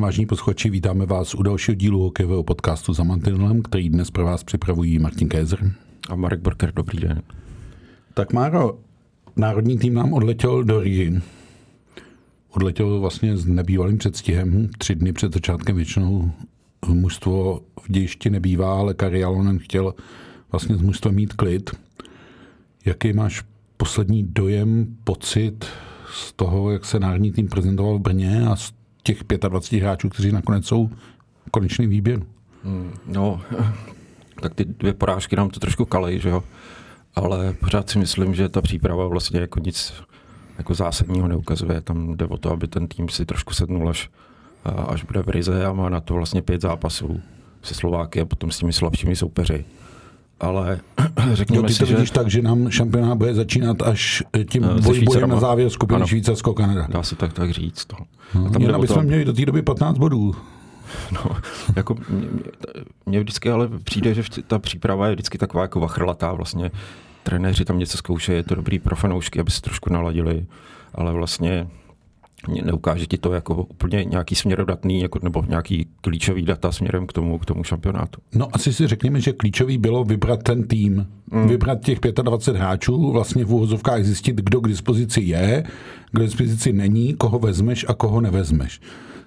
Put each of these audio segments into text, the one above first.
den, vážní posluchači, vítáme vás u dalšího dílu hokejového podcastu za Mantinelem, který dnes pro vás připravují Martin Kézer. A Marek Borker, dobrý den. Tak Máro, národní tým nám odletěl do Rigi. Odletěl vlastně s nebývalým předstihem, tři dny před začátkem většinou mužstvo v dějišti nebývá, ale Kari Alonen chtěl vlastně z mužstva mít klid. Jaký máš poslední dojem, pocit z toho, jak se národní tým prezentoval v Brně a z těch 25 hráčů, kteří nakonec jsou konečný výběr? Hmm, no, tak ty dvě porážky nám to trošku kalej, že jo? Ale pořád si myslím, že ta příprava vlastně jako nic jako zásadního neukazuje. Tam jde o to, aby ten tým si trošku sednul až, až bude v Rize a má na to vlastně pět zápasů se Slováky a potom s těmi slabšími soupeři ale řekněme jo, ty to si, vidíš že... tak, že nám šampionát bude začínat až tím uh, dvojbojem na závěr skupiny Švýcarsko-Kanada. Dá se tak, tak říct. To. No. No, tam Jen bychom to... měli do té doby 15 bodů. No, jako mě, mě vždycky ale přijde, že ta příprava je vždycky taková jako vachrlatá vlastně. Trenéři tam něco zkoušejí, je to dobrý pro fanoušky, aby se trošku naladili, ale vlastně neukáže ti to jako úplně nějaký směrodatný jako, nebo nějaký klíčový data směrem k tomu, k tomu šampionátu. No asi si řekněme, že klíčový bylo vybrat ten tým, mm. vybrat těch 25 hráčů, vlastně v úhozovkách zjistit, kdo k dispozici je, kdo k dispozici není, koho vezmeš a koho nevezmeš.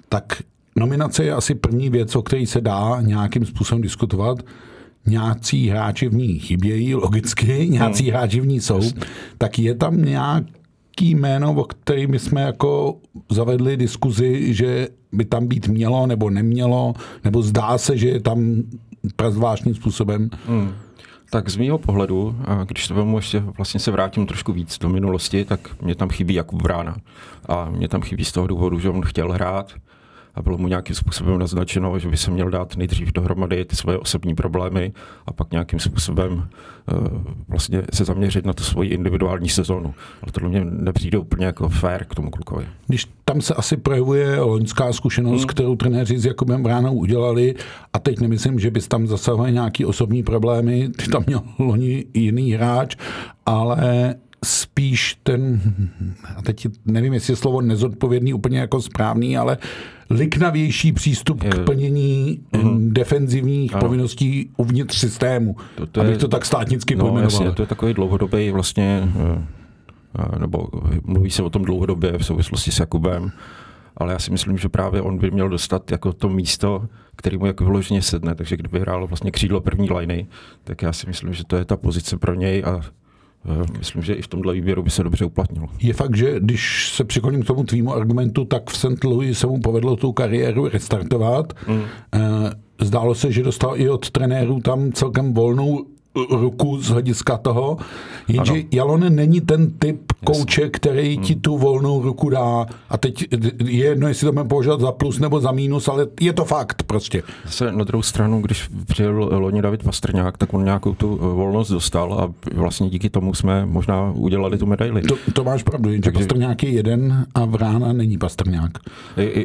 Tak nominace je asi první věc, o které se dá nějakým způsobem diskutovat. Nějací hráči v ní chybějí, logicky, nějací mm. hráči v ní jsou, tak je tam nějak nějaký jméno, o kterým jsme jako zavedli diskuzi, že by tam být mělo nebo nemělo, nebo zdá se, že je tam prazvláštním způsobem? Hmm. Tak z mého pohledu, když to vemu ještě vlastně se vrátím trošku víc do minulosti, tak mě tam chybí Jakub Vrána. A mě tam chybí z toho důvodu, že on chtěl hrát, a bylo mu nějakým způsobem naznačeno, že by se měl dát nejdřív dohromady ty svoje osobní problémy a pak nějakým způsobem uh, vlastně se zaměřit na tu svoji individuální sezonu. Ale tohle mě nepřijde úplně jako fair k tomu klukovi. Když tam se asi projevuje loňská zkušenost, hmm. kterou trenéři s Jakubem Bránou udělali a teď nemyslím, že bys tam zasahovali nějaký osobní problémy, ty tam měl loni jiný hráč, ale spíš ten, a teď nevím, jestli je slovo nezodpovědný úplně jako správný, ale liknavější přístup k plnění uh-huh. defenzivních ano. povinností uvnitř systému, to, to abych je, to tak státnicky no, pojmenoval. Jasně, to je takový dlouhodobý vlastně, eh, eh, nebo mluví se o tom dlouhodobě v souvislosti s Jakubem, ale já si myslím, že právě on by měl dostat jako to místo, který mu jako vyloženě sedne, takže kdyby hrál vlastně křídlo první liny, tak já si myslím, že to je ta pozice pro něj a myslím, že i v tomhle výběru by se dobře uplatnilo. Je fakt, že když se přikloním k tomu tvýmu argumentu, tak v St. Louis se mu povedlo tu kariéru restartovat. Mm. Zdálo se, že dostal i od trenérů tam celkem volnou ruku z hlediska toho, jenže ano. Jalonen není ten typ kouče, který ti hmm. tu volnou ruku dá a teď je jedno, jestli to můžeme považovat za plus nebo za mínus, ale je to fakt prostě. Zase na druhou stranu, když přijel loni David Pastrňák, tak on nějakou tu volnost dostal a vlastně díky tomu jsme možná udělali tu medaili. To, to máš pravdu, jenže Takže... Pastrňák je jeden a Vrána není Pastrňák.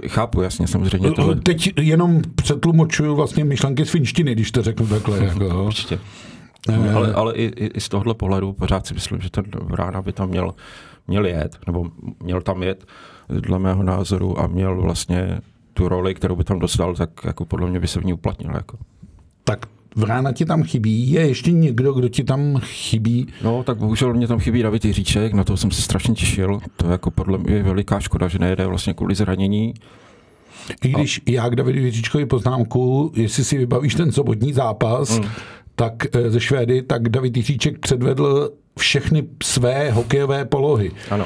Chápu, jasně, samozřejmě. Tohle... Teď jenom přetlumočuju vlastně myšlenky z finštiny, když to řeknu takhle. Jako, Určitě. Uh, ale, ale i, i, z tohohle pohledu pořád si myslím, že ten Vrána by tam měl, měl jet, nebo měl tam jet, dle mého názoru, a měl vlastně tu roli, kterou by tam dostal, tak jako podle mě by se v ní uplatnil. Jako. Tak Vrána ti tam chybí? Je ještě někdo, kdo ti tam chybí? No, tak bohužel mě tam chybí David Jiříček, na to jsem se strašně těšil. To je jako podle mě veliká škoda, že nejede vlastně kvůli zranění. I když a... já k Davidu Jiříčkovi poznámku, jestli si vybavíš ten sobotní zápas, hmm tak eh, ze Švédy, tak David Jiříček předvedl všechny své hokejové polohy. Ano.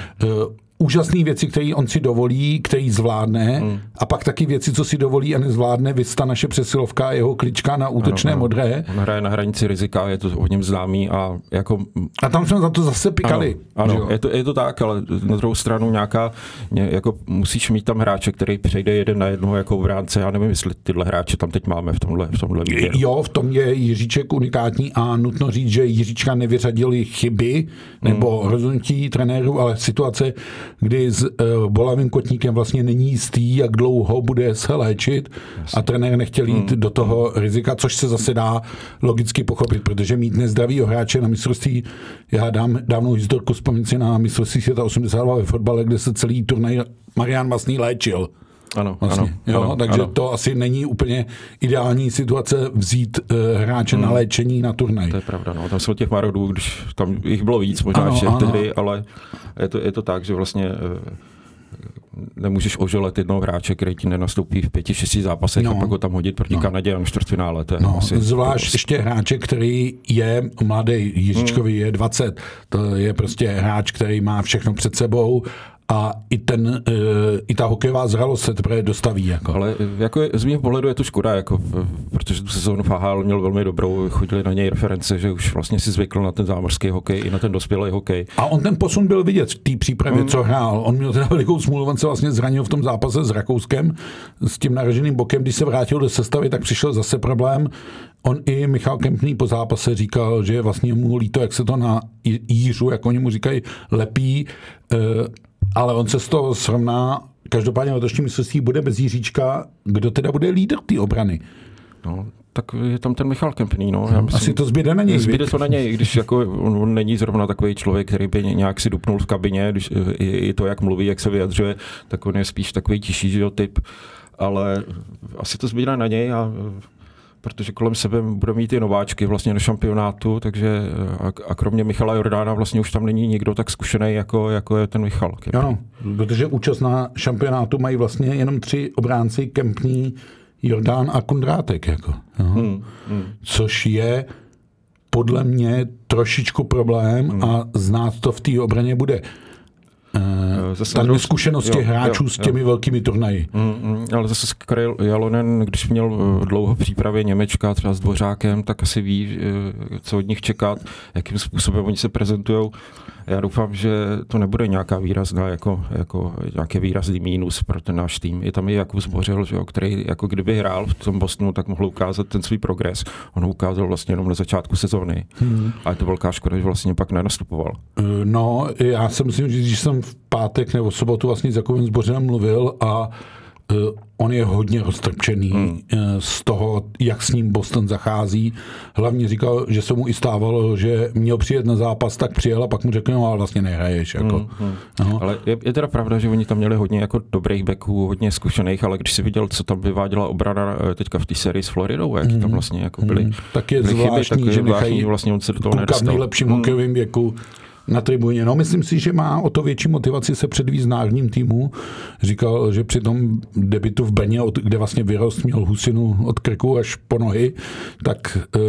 Úžasné věci, které on si dovolí, který zvládne, hmm. a pak taky věci, co si dovolí a nezvládne, vysta naše přesilovka, jeho klička na útočné ano, ano. modré. On hraje na hranici rizika, je to o něm známý a jako... A tam jsme za to zase pikali. Ano, ano je, to, je to tak, ale na druhou stranu nějaká, jako musíš mít tam hráče, který přejde jeden na jednoho jako v rámci, já nevím, jestli tyhle hráče tam teď máme v tomhle, v tomhle výběru. Jo, v tom je Jiříček unikátní a nutno říct, že Jiříčka nevyřadili chyby nebo hmm. rozhodnutí trenéru, ale situace, kdy s uh, bolavým kotníkem vlastně není jistý, jak dlouho bude se léčit Jasně. a trenér nechtěl jít hmm. do toho rizika, což se zase dá logicky pochopit, protože mít nezdravýho hráče na mistrovství, já dám dávnou historku, vzpomínám si na mistrovství světa 82 ve fotbale, kde se celý turnaj Marian Masný léčil. Ano, vlastně, ano, jo? ano, Takže ano. to asi není úplně ideální situace vzít uh, hráče na léčení na turnaj. Hmm. To je pravda, no. Tam jsou těch marodů, když tam jich bylo víc možná Ano, ještě ano. tehdy, ale je to, je to tak, že vlastně eh, nemůžeš oželet jednoho hráče, který ti nenastoupí v pěti, šesti zápasech No. a pak ho tam hodit proti No. Kanadě a na čtvrtfinále. To je No, asi, zvlášť to, ještě hráče, který je mladý, Jiříčkovi Hmm. je 20, to je prostě hráč, který má všechno před sebou a i, ten, uh, i ta hokejová zralost se teprve dostaví. Jako. Ale eh, jako je, z mého pohledu je to škoda, jako, protože tu sezónu Fahal měl velmi dobrou, chodili na něj reference, že už vlastně si zvykl na ten zámořský hokej i na ten dospělý hokej. A on ten posun byl vidět v té přípravě, Hmm. co hrál. On měl teda velikou smůlu, on se vlastně zranil v tom zápase s Rakouskem, s tím naraženým bokem. Když se vrátil do sestavy, tak přišel zase problém. On i Michal Kempný po zápase říkal, že je vlastně mu líto, jak se to na Jířu, jak oni mu říkají, lepí, eh, ale on se z toho srovná. Každopádně letošní mistrovství bude bez Jiříčka. Kdo teda bude lídr té obrany? No, tak je tam ten Michal Kempný, no. Já myslím, Asi to zbyde na něj. Zbyde to na něj, i když jako on, on není zrovna takový člověk, který by nějak si dupnul v kabině, když, i, i to, jak mluví, jak se vyjadřuje, tak on je spíš takový jo, typ, ale asi to zbyde na něj a protože kolem sebe bude mít i nováčky vlastně do šampionátu, takže a, a kromě Michala Jordána vlastně už tam není nikdo tak zkušený, jako, jako je ten Michal. Ano, protože účast na šampionátu mají vlastně jenom tři obránci, Kempný, Jordán a Kundrátek. Jako. Hmm, hmm. Což je podle mě trošičku problém Hmm. a znát to v té obraně bude. Eh, Zase Ta neskušenost jo, těch hráčů jo, s těmi velkými turnaji. Mm, mm, ale zase Karel Jalonen, když měl eh, dlouho přípravě Němečka, třeba s Dvořákem, tak asi ví, eh, co od nich čekat, jakým způsobem oni se prezentují. Já doufám, že to nebude nějaká výrazná, jako, jako nějaký výrazný mínus pro ten náš tým. Je tam i Jakub Zbořil, že jo, který jako kdyby hrál v tom Bostonu, tak mohl ukázat ten svůj progres. On ukázal vlastně jenom na začátku sezóny. Hmm. A je to velká škoda, že vlastně pak nenastupoval. Eh, No, já si myslím, že když jsem v pátek nebo v sobotu vlastně s Jakubem Zbořilem mluvil a on je hodně roztrpčený hmm. z toho, jak s ním Boston zachází. Hlavně říkal, že se mu i stávalo, že měl přijet na zápas, tak přijel a pak mu řekl, no ale vlastně nehraješ. Jako. Hmm, hmm. Aha. Ale je, je teda pravda, že oni tam měli hodně jako dobrých backů, hodně zkušených, ale když si viděl, co tam vyváděla obrana eh, teďka v té sérii s Floridou, jak tam vlastně jako byly, Hmm. Tak je zvláštní, tak že je nechají zvláštní, vlastně on se do toho Puka v nedostal. nejlepším Hmm. hokejovém věku na tribuně. No, myslím si, že má o to větší motivaci se předvízt národním týmu. Říkal, že při tom debitu v Brně, od- kde vlastně vyrost, měl husinu od krku až po nohy, tak uh,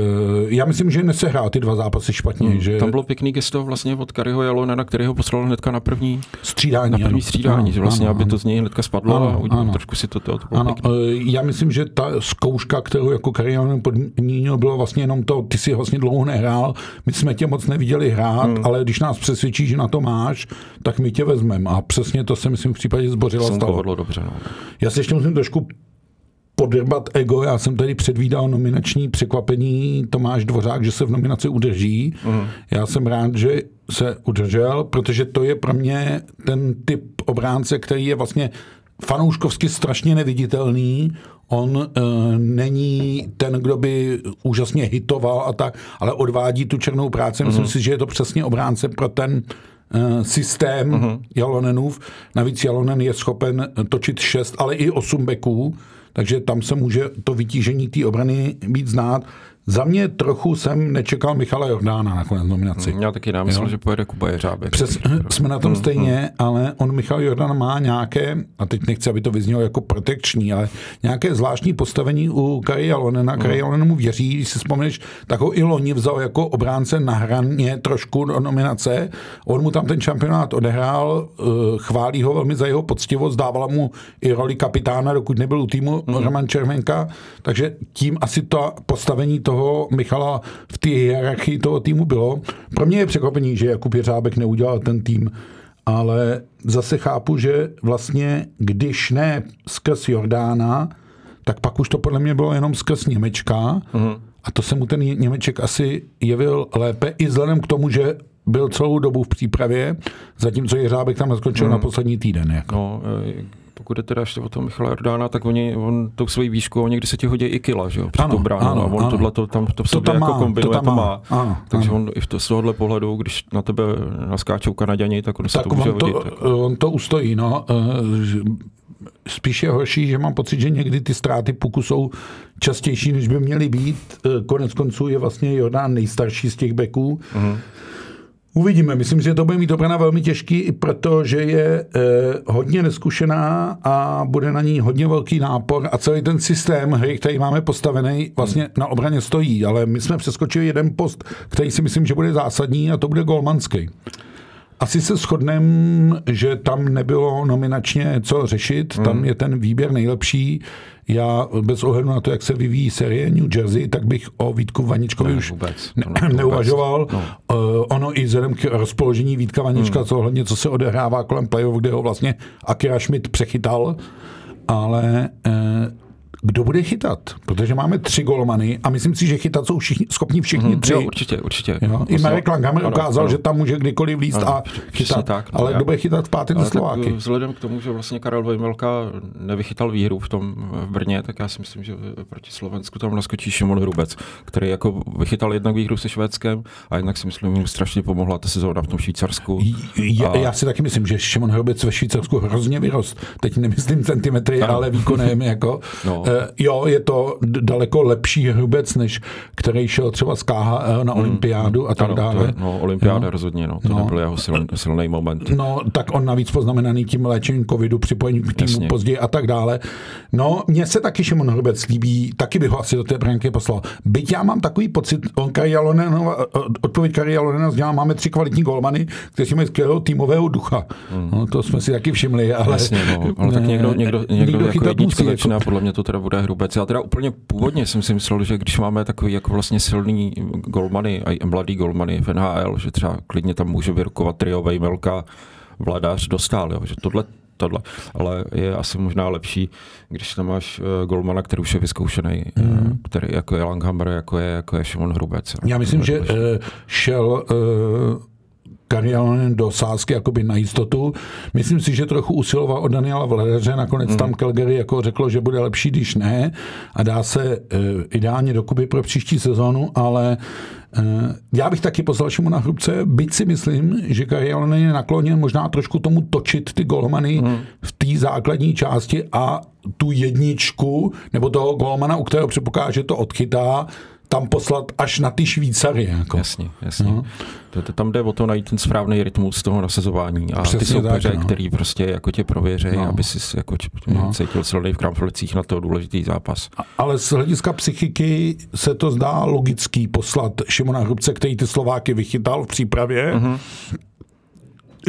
já myslím, že nesehrál ty dva zápasy špatně. Hmm, že Tam bylo pěkný gesto vlastně od Kariho Jalonena, který ho poslal hnedka na první, střídání. na první ano. střídání, Ano, vlastně, ano, aby ano. to z něj hnedka spadlo Ano, a udělal ano. trošku si to, to, to Ano, pěkný. eh, já myslím, že ta zkouška, kterou jako Karian podmínil, bylo vlastně jenom to, ty si vlastně dlouho nehrál, my jsme tě moc neviděli hrát, hmm. ale když nás přesvědčí, že na to máš, tak my tě vezmeme. A přesně to se myslím v případě Zbořila Se mu stalo. dobře. No. Já se ještě musím trošku podrbat ego. Já jsem tady předvídal nominační překvapení Tomáš Dvořák, že se v nominaci udrží. Mm. Já jsem rád, že se udržel, protože to je pro mě ten typ obránce, který je vlastně fanouškovsky strašně neviditelný. On uh, není ten, kdo by úžasně hitoval a tak, ale odvádí tu černou práci. Myslím si, že je to přesně obránce pro ten eh, systém uh-huh. Jalonenův. Navíc Jalonen je schopen točit 6, ale i 8 beků, takže tam se může to vytížení té obrany být znát. Za mě trochu jsem nečekal Michala Jordána na konec nominaci. Já taky nemyslel, Jo. že pojede Kuba Jeřábek. Přes, jsme na tom Hmm, stejně, ale on Michal Jordan má nějaké, a teď nechci, aby to vyznělo jako protekční, ale nějaké zvláštní postavení u Kari Jalonena. Kari Jalonen mu věří, když si vzpomeneš, tak ho i loni vzal jako obránce na hraně trošku do nominace. On mu tam ten šampionát odehrál, eh, chválí ho velmi za jeho poctivost, dával mu i roli kapitána, dokud nebyl u týmu Roman Červenka, takže tím asi to postavení toho Michala v té hierarchii toho týmu bylo. Pro mě je překvapení, že Jakub Jeřábek neudělal ten tým, ale zase chápu, že vlastně když ne skrz Jordána, tak pak už to podle mě bylo jenom skrz Němečka Mhm. a to se mu ten Němeček asi jevil lépe i vzhledem k tomu, že byl celou dobu v přípravě, zatímco Jeřábek tam skončil na poslední týden. Jako. No, eh, pokud je teda ještě o tom Michala Jordána, tak oni, on tou svojí výšku, oni někdy se ti hodí i kila, že jo, před Ano, tou bránou. ano, a on ano. tohle to tam to v sobě tam jako má, kombinuje, to to tam má. má. Ano, Takže ano. on i v to, z tohohle pohledu, když na tebe naskáčou Kanaděni, tak on se tak to může on to, hodit. Jako. on to ustojí. No. Eh, spíš je horší, že mám pocit, že někdy ty ztráty puku jsou častější, než by měly být. Eh, konec konců je vlastně Jordán nejstarší z těch beků. Mm. Uvidíme. Myslím, že to bude mít obrana velmi těžký, i protože je eh, hodně neskušená a bude na ní hodně velký nápor a celý ten systém hry, který máme postavený, vlastně na obraně stojí. Ale my jsme přeskočili jeden post, který si myslím, že bude zásadní a to bude golmanský. Asi se shodneme, že tam nebylo nominačně co řešit, hmm. tam je ten výběr nejlepší. Já bez ohledu na to, jak se vyvíjí série New Jersey, tak bych o Vítku Vaničkovi ne, už vůbec. Ne, no, neuvažoval. No. Uh, ono i vzhledem k rozpoložení Vítka Vanička, hmm. co hledně, co se odehrává kolem playoff, kde ho vlastně Akira Schmidt přechytal, ale uh, kdo bude chytat, protože máme tři golmany a myslím si, že chytat jsou všichni, schopni všichni mm, tři. Jo, určitě, určitě. Jo? I Marek Langhammer ukázal, ano. že tam může kdykoliv líst ano, a chytat, tak, no, ale já, kdo bude chytat v páté do Slováky? Vzhledem k tomu, že vlastně Karel Vejmelka nevychytal výhru v tom v Brně, tak já si myslím, že proti Slovensku tam naskočí Šimon Hrubec, který jako vychytal jednak výhru se Švédskem a jednak si myslím, že mu strašně pomohla ta sezóna v tom Švýcarsku. Já, a... já si taky myslím, že Šimon Hrubec ve Švýcarsku hrozně vyrost. Teď nemyslím centimetry, ano. ale výkonem jako. No. Uh, jo, je to daleko lepší hrubec, než který šel třeba z KHL na hmm. olympiádu a tak ano, dále. To, no, olympiáda jo. rozhodně, no, to no. nebyl jeho silný, silný moment. No, tak on navíc poznamenaný tím léčením covidu, připojení k týmu Jasně. později a tak dále. No, mně se taky Šimon Hrubec líbí, taky bych ho asi do té branky poslal. Byť já mám takový pocit, on Karialonenova, odpověď Karialonena zněla, máme tři kvalitní golmany, kteří mají skvělého týmového ducha. Hmm. No, to jsme si taky všimli, ale... Jasně, no, ale tak někdo, někdo, někdo, někdo jako jednička začíná, jako... podle mě to teda bude Hrubec. Já teda úplně původně jsem si myslel, že když máme takový jako vlastně silný golmany a mladý golmany v NHL, že třeba klidně tam může vyrukovat trio Vejmelka, Vladář dostal, jo, že tohle tohle. Ale je asi možná lepší, když tam máš uh, golmana, který už je vyzkoušený, mm. který jako je Langhammer, jako je, jako je Šimon Hrubec. Já myslím, že uh, šel uh, Karialonen do sázky jakoby na jistotu. Myslím si, že trochu usiloval od Daniela Vladaře, nakonec mm. tam Calgary jako řeklo, že bude lepší, když ne a dá se uh, ideálně dokupy pro příští sezónu, ale uh, já bych taky poslal na Hrubce, byť si myslím, že Karialonen je nakloněn možná trošku tomu točit ty golmany mm. v té základní části a tu jedničku, nebo toho golmana, u kterého předpokládá, že to odchytá, tam poslat až na ty Švýcary. Jako. Jasně, jasně. No. Tam jde o to najít ten správný rytmus toho nasazování a Přesně ty soupeře, no. který prostě jako tě prověří, no. aby si jako no. cítil silný v kramflicích na to důležitý zápas. A, ale z hlediska psychiky se to zdá logický poslat Šimona Hrubce, který ty Slováky vychytal v přípravě. Uh-huh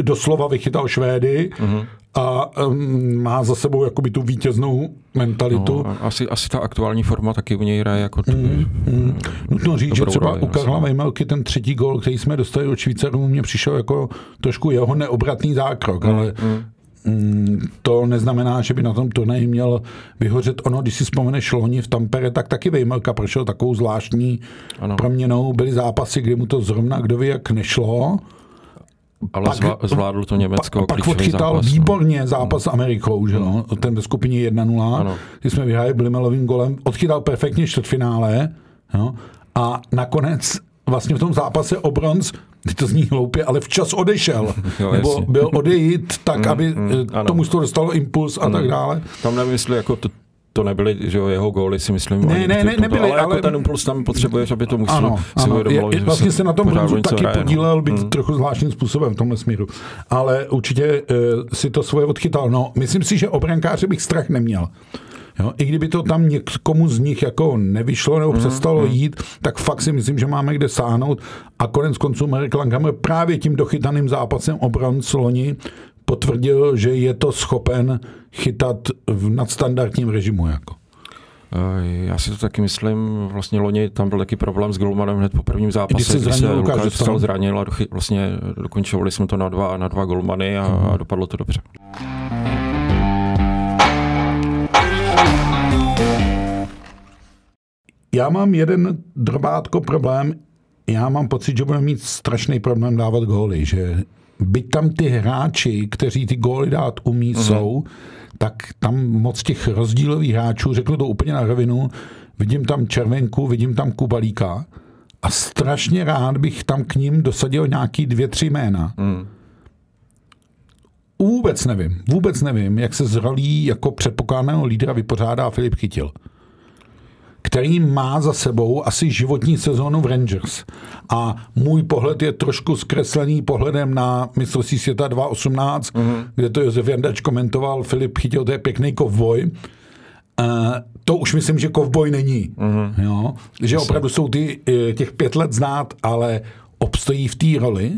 doslova vychytal Švédy uh-huh a um, má za sebou jakoby tu vítěznou mentalitu. No, asi, asi ta aktuální forma taky u něj hraje jako tu, mm, mm. Nutno říct, že třeba roli, u Karla Vejmelky ten třetí gol, který jsme dostali od Švýcarů, mě přišel jako trošku jeho neobratný zákrok, mm, ale mm. Mm, to neznamená, že by na tom turnaji měl vyhořet ono, když si vzpomeneš loni v Tampere, tak taky Vejmelka prošel takovou zvláštní ano. proměnou. Byly zápasy, kdy mu to zrovna kdo ví jak nešlo, ale pak, zvládl to Německo. Pa, pak odchytal zápas, no. výborně no. zápas s Amerikou, že no? ten ve skupině 1-0, kdy jsme vyhráli Blimelovým golem, odchytal perfektně čtvrtfinále no? a nakonec vlastně v tom zápase o bronz to zní hloupě, ale včas odešel. Jo, nebo jasně. byl odejít tak, mm, aby mm, tomu to dostalo impuls a mm. tak dále. Tam nemyslí jako to, to nebyly že jo, jeho góly, si myslím. Ne, ne, ne, nebyly, ale, ale, jako ten impuls tam potřebuješ, aby to musel ano, si ano, je, Vlastně se na tom bronzu taky hraje, no. podílel, být hmm. trochu zvláštním způsobem v tomhle směru. Ale určitě uh, si to svoje odchytal. No, myslím si, že o bych strach neměl. Jo, I kdyby to tam někomu z nich jako nevyšlo nebo mm, přestalo mm. jít, tak fakt si myslím, že máme kde sáhnout. A konec konců Marek Langhammer právě tím dochytaným zápasem o bronz loni potvrdil, že je to schopen chytat v nadstandardním režimu. Jako. Eh, já si to taky myslím, vlastně loni tam byl taky problém s Golmanem hned po prvním zápase, kdy se Lukáš Stal zranil a vlastně dokončovali jsme to na dva, na dva Golmany a, uh-huh. a dopadlo to dobře. Já mám jeden drobátko problém. Já mám pocit, že budeme mít strašný problém dávat góly, že byť tam ty hráči, kteří ty góly dát umí, mm-hmm. jsou, tak tam moc těch rozdílových hráčů, řeknu to úplně na rovinu, vidím tam Červenku, vidím tam Kubalíka a strašně rád bych tam k ním dosadil nějaký dvě, tři jména. Mm. Vůbec vůbec nevím, vůbec nevím, jak se z rolí jako předpokládaného lídra vypořádá Filip Chytil který má za sebou asi životní sezónu v Rangers. A můj pohled je trošku zkreslený pohledem na mistrovství světa 2018, mm-hmm. kde to Josef Jandač komentoval, Filip chytil, to je pěkný kovboj. Uh, to už myslím, že kovboj není. Mm-hmm. Jo? Že opravdu jsou ty, eh, těch pět let znát, ale obstojí v té roli?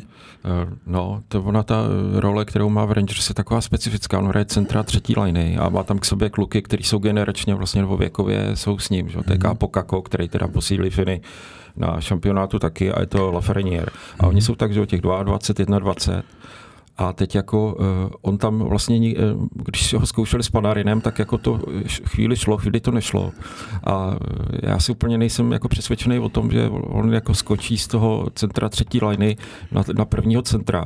Eh, no, to ona ta role, kterou má v Rangers, je taková specifická. On hraje centra třetí liny a má tam k sobě kluky, kteří jsou generačně vlastně nebo věkově jsou s ním. Že? To je mm. Kako, který teda posílí Finy na šampionátu taky a je to Lafreniere. A oni jsou tak, že o těch 22, 21 a teď jako uh, on tam vlastně, uh, když ho zkoušeli s Panarinem, tak jako to chvíli šlo, chvíli to nešlo. A já si úplně nejsem jako přesvědčený o tom, že on jako skočí z toho centra třetí liny na, na prvního centra.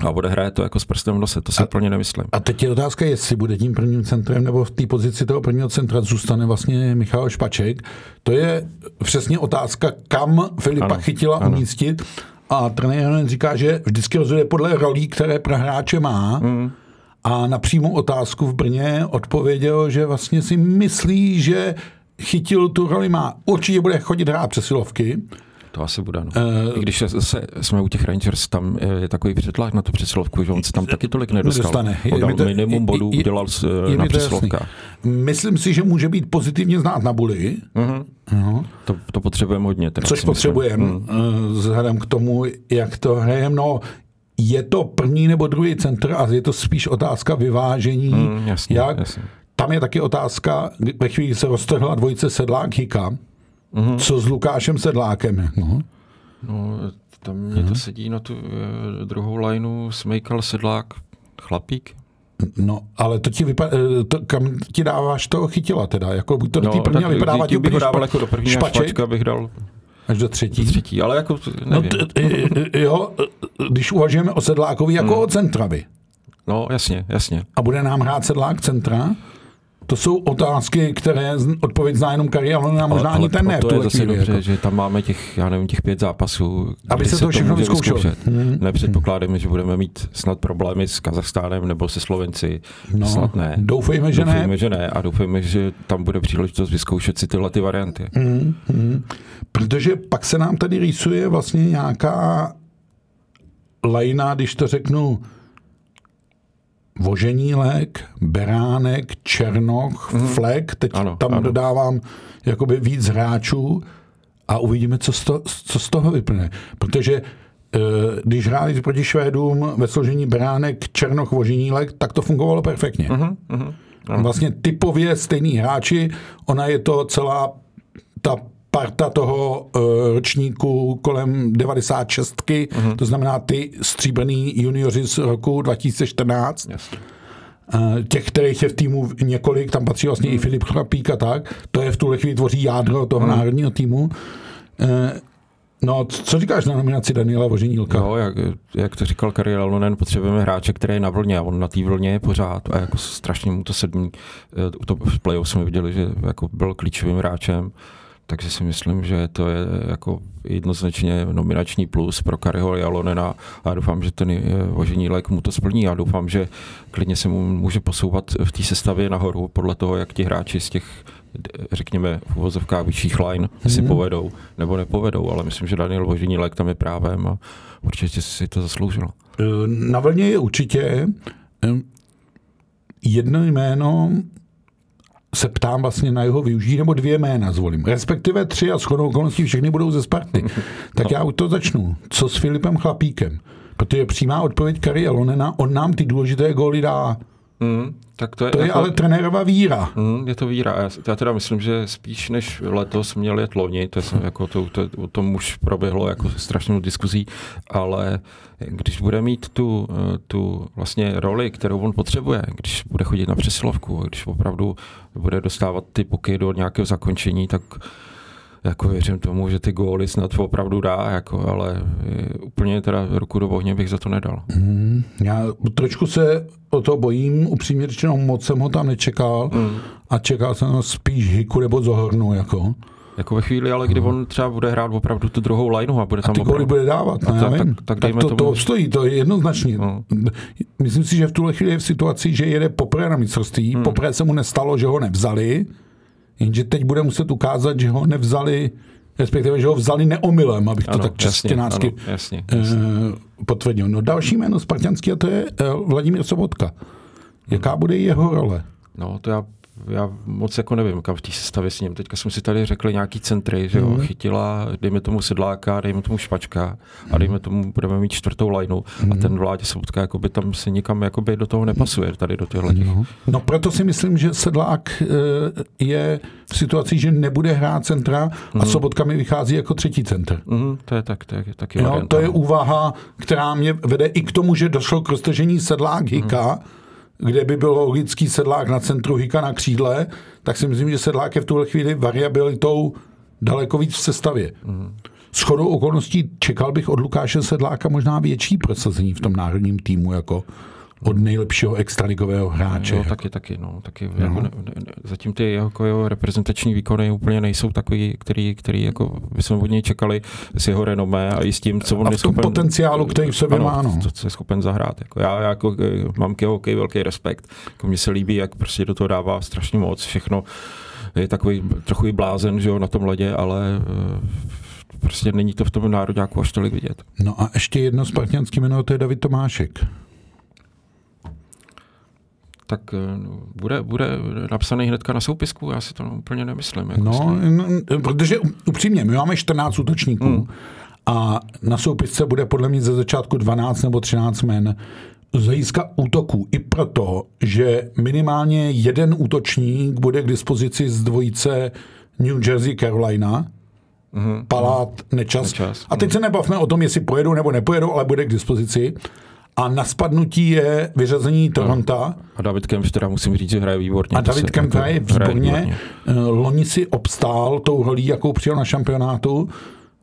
A odehraje to jako s prstem v nose, to si a, úplně nemyslím. A teď je otázka, jestli bude tím prvním centrem, nebo v té pozici toho prvního centra zůstane vlastně Michal Špaček. To je přesně otázka, kam Filipa ano, chytila ano. umístit. A trenér říká, že vždycky rozhoduje podle rolí, které pro hráče má. Mm. A na přímou otázku v Brně odpověděl, že vlastně si myslí, že chytil tu roli má. Určitě bude chodit hrát přesilovky. To asi bude, no. Uh, I když se, jsme u těch Rangers, tam je takový přetlak na tu přesilovku, že on se tam taky tolik nedostal. Nedostane. On dal to, minimum bodů, je, udělal je, na přesilovkách. Myslím si, že může být pozitivně znát na buli. Uh-huh. Uh-huh. To, to potřebujeme hodně. Teda, Což potřebujeme, uh vzhledem k tomu, jak to hrajeme. No, je to první nebo druhý centr a je to spíš otázka vyvážení. Mm, jasně, jak, jasně. Tam je taky otázka, ve chvíli se roztrhla dvojice Sedlák Hika, Mm-hmm. Co s Lukášem Sedlákem? No, no tam mě mm-hmm. to sedí na tu uh, druhou lineu Smejkal Sedlák Chlapík. No, ale to ti vypadá, eh, to, kam ti dáváš toho chytila teda, jako buď to do no, první vypadává ti bych dával jako do první špaček, špačka bych dal až do třetí. Do třetí, ale jako no, t, jo, když uvažujeme o Sedlákovi jako hmm. o centravi. No, jasně, jasně. A bude nám hrát Sedlák centra? To jsou otázky, které odpověď zná jenom Kari, ale možná ani ten ne. To je zase chvíli, dobře, jako. že tam máme těch, já nevím, těch pět zápasů. Aby se, se to všechno vyzkoušet. Hmm. Nepředpokládáme, že budeme mít snad problémy s Kazachstánem nebo se Slovenci. No, snad ne. Doufejme, že doufejme, ne. že ne. A doufejme, že tam bude příležitost vyzkoušet si tyhle ty varianty. Hmm. Hmm. Protože pak se nám tady rýsuje vlastně nějaká lajna, když to řeknu, Voženílek, Beránek, Černoch, mm. Flek, teď ano, tam ano. dodávám jakoby víc hráčů a uvidíme, co z, to, co z toho vyplyne. Protože e, když hráli proti Švédům ve složení Beránek, Černoch, Voženílek, tak to fungovalo perfektně. Mm. Mm. Vlastně typově stejný hráči, ona je to celá ta parta toho uh, ročníku kolem 96, uh-huh. to znamená ty stříbrný junioři z roku 2014. Jasně. Uh, těch, kterých je v týmu několik, tam patří vlastně uh-huh. i mhm. Filip Chlapík a tak, to je v tuhle chvíli tvoří jádro toho uh-huh. národního týmu. Uh, No, co říkáš na nominaci Daniela Voženílka? Jo, jak, jak to říkal Kariel Alonen, potřebujeme hráče, který je na vlně a on na té vlně je pořád a jako strašně mu to sedmí. U toho v play jsme viděli, že jako byl klíčovým hráčem takže si myslím, že to je jako jednoznačně nominační plus pro Kariho Jalonena a já doufám, že ten vožení lék mu to splní a doufám, že klidně se mu může posouvat v té sestavě nahoru podle toho, jak ti hráči z těch řekněme v uvozovkách vyšších line mm-hmm. si mhm. povedou nebo nepovedou, ale myslím, že Daniel Vožení lék tam je právem a určitě si to zasloužil. Na vlně je určitě jedno jméno, se ptám vlastně na jeho využití, nebo dvě jména zvolím. Respektive tři a shodou okolností všechny budou ze Sparty. Tak no. já už to začnu. Co s Filipem Chlapíkem? Protože přímá odpověď Kari Alonena, on nám ty důležité góly dá. Mm, tak to je, to je jako, ale trenérová víra. Mm, je to víra. Já, já teda myslím, že spíš než letos měl jet loni, to, je, jako to, to, o tom už proběhlo jako strašnou diskuzí, ale když bude mít tu, tu vlastně roli, kterou on potřebuje, když bude chodit na přesilovku, když opravdu bude dostávat ty poky do nějakého zakončení, tak jako věřím tomu, že ty góly snad opravdu dá, jako, ale úplně teda ruku do ohně bych za to nedal. Mm, já trošku se o to bojím, upřímně řečeno, moc jsem ho tam nečekal mm. a čekal jsem ho spíš hiku nebo zohornu, jako. Jako ve chvíli, ale kdy on třeba bude hrát opravdu tu druhou lineu a bude tam A ty góly opravdu... bude dávat, No no, tak- tak- tak tak to, tomu- to obstojí, to je jednoznačně. No. Myslím si, že v tuhle chvíli je v situaci, že jede poprvé na mistrovství, hmm. poprvé se mu nestalo, že ho nevzali, jenže teď bude muset ukázat, že ho nevzali, respektive, že ho vzali neomylem, abych to Ano, tak čestěnácky ano, jasně, eh, potvrdil. No další jméno spartianský a to je eh, Vladimír Sobotka. Jaká bude jeho role? No, to já, já moc jako nevím, kam v té sestavě s ním. Teďka jsme si tady řekli nějaký centry, že jo, Mhm. chytila, dejme tomu sedláka, dejme tomu špačka a dejme tomu, budeme mít čtvrtou lineu a ten vládě Sobotka jakoby tam se nikam jakoby do toho nepasuje, tady do těchto těch. No proto si myslím, že Sedlák eh, je v situaci, že nebude hrát centra a Sobotka mi vychází jako třetí centr. Mhm, to je tak, to je taky Jo, varianta, to je no. úvaha, která mě vede i k tomu, že došlo k roztažení sedlák Hika, kde by byl logický sedlák na centru Hika na křídle, tak si myslím, že sedlák je v tuhle chvíli variabilitou daleko víc v sestavě. S chodou okolností čekal bych od Lukáše Sedláka možná větší prosazení v tom národním týmu jako od nejlepšího extraligového hráče. Jo, taky, taky, no, taky jako ne, ne, zatím ty jeho, jako jeho reprezentační výkony úplně nejsou takový, který, který jako bychom od něj čekali s jeho renomé a i s tím, co on A je schopen, potenciálu, který v sobě ano, má, no. Co, co, je schopen zahrát. Jako já, já jako, eh, mám k jeho hokej velký respekt. Jako mně se líbí, jak prostě do toho dává strašně moc, všechno je takový trochu i blázen, že jo, na tom ledě, ale eh, prostě není to v tom národňáku až tolik vidět. No a ještě jedno spartianské jméno, to je David Tomášek. Tak eh, bude, bude napsaný hnedka na soupisku, já si to úplně nemyslím. Jako No, no, protože upřímně, my máme 14 útočníků Hmm. a na soupisce bude podle mě ze začátku 12 nebo 13 men z hlediska útoků. I proto, že minimálně jeden útočník bude k dispozici z dvojice New Jersey Carolina, Mhm. Palát, Nečas. Nečas, A teď se nebavme o tom, jestli pojedou nebo nepojedou, ale bude k dispozici. A na spadnutí je vyřazení Toronto. A David Kempf teda musím říct, že hraje výborně. A David se Kemp jako hraje výborně. Eh, Loni si obstál tou rolí, jakou přijel na šampionátu.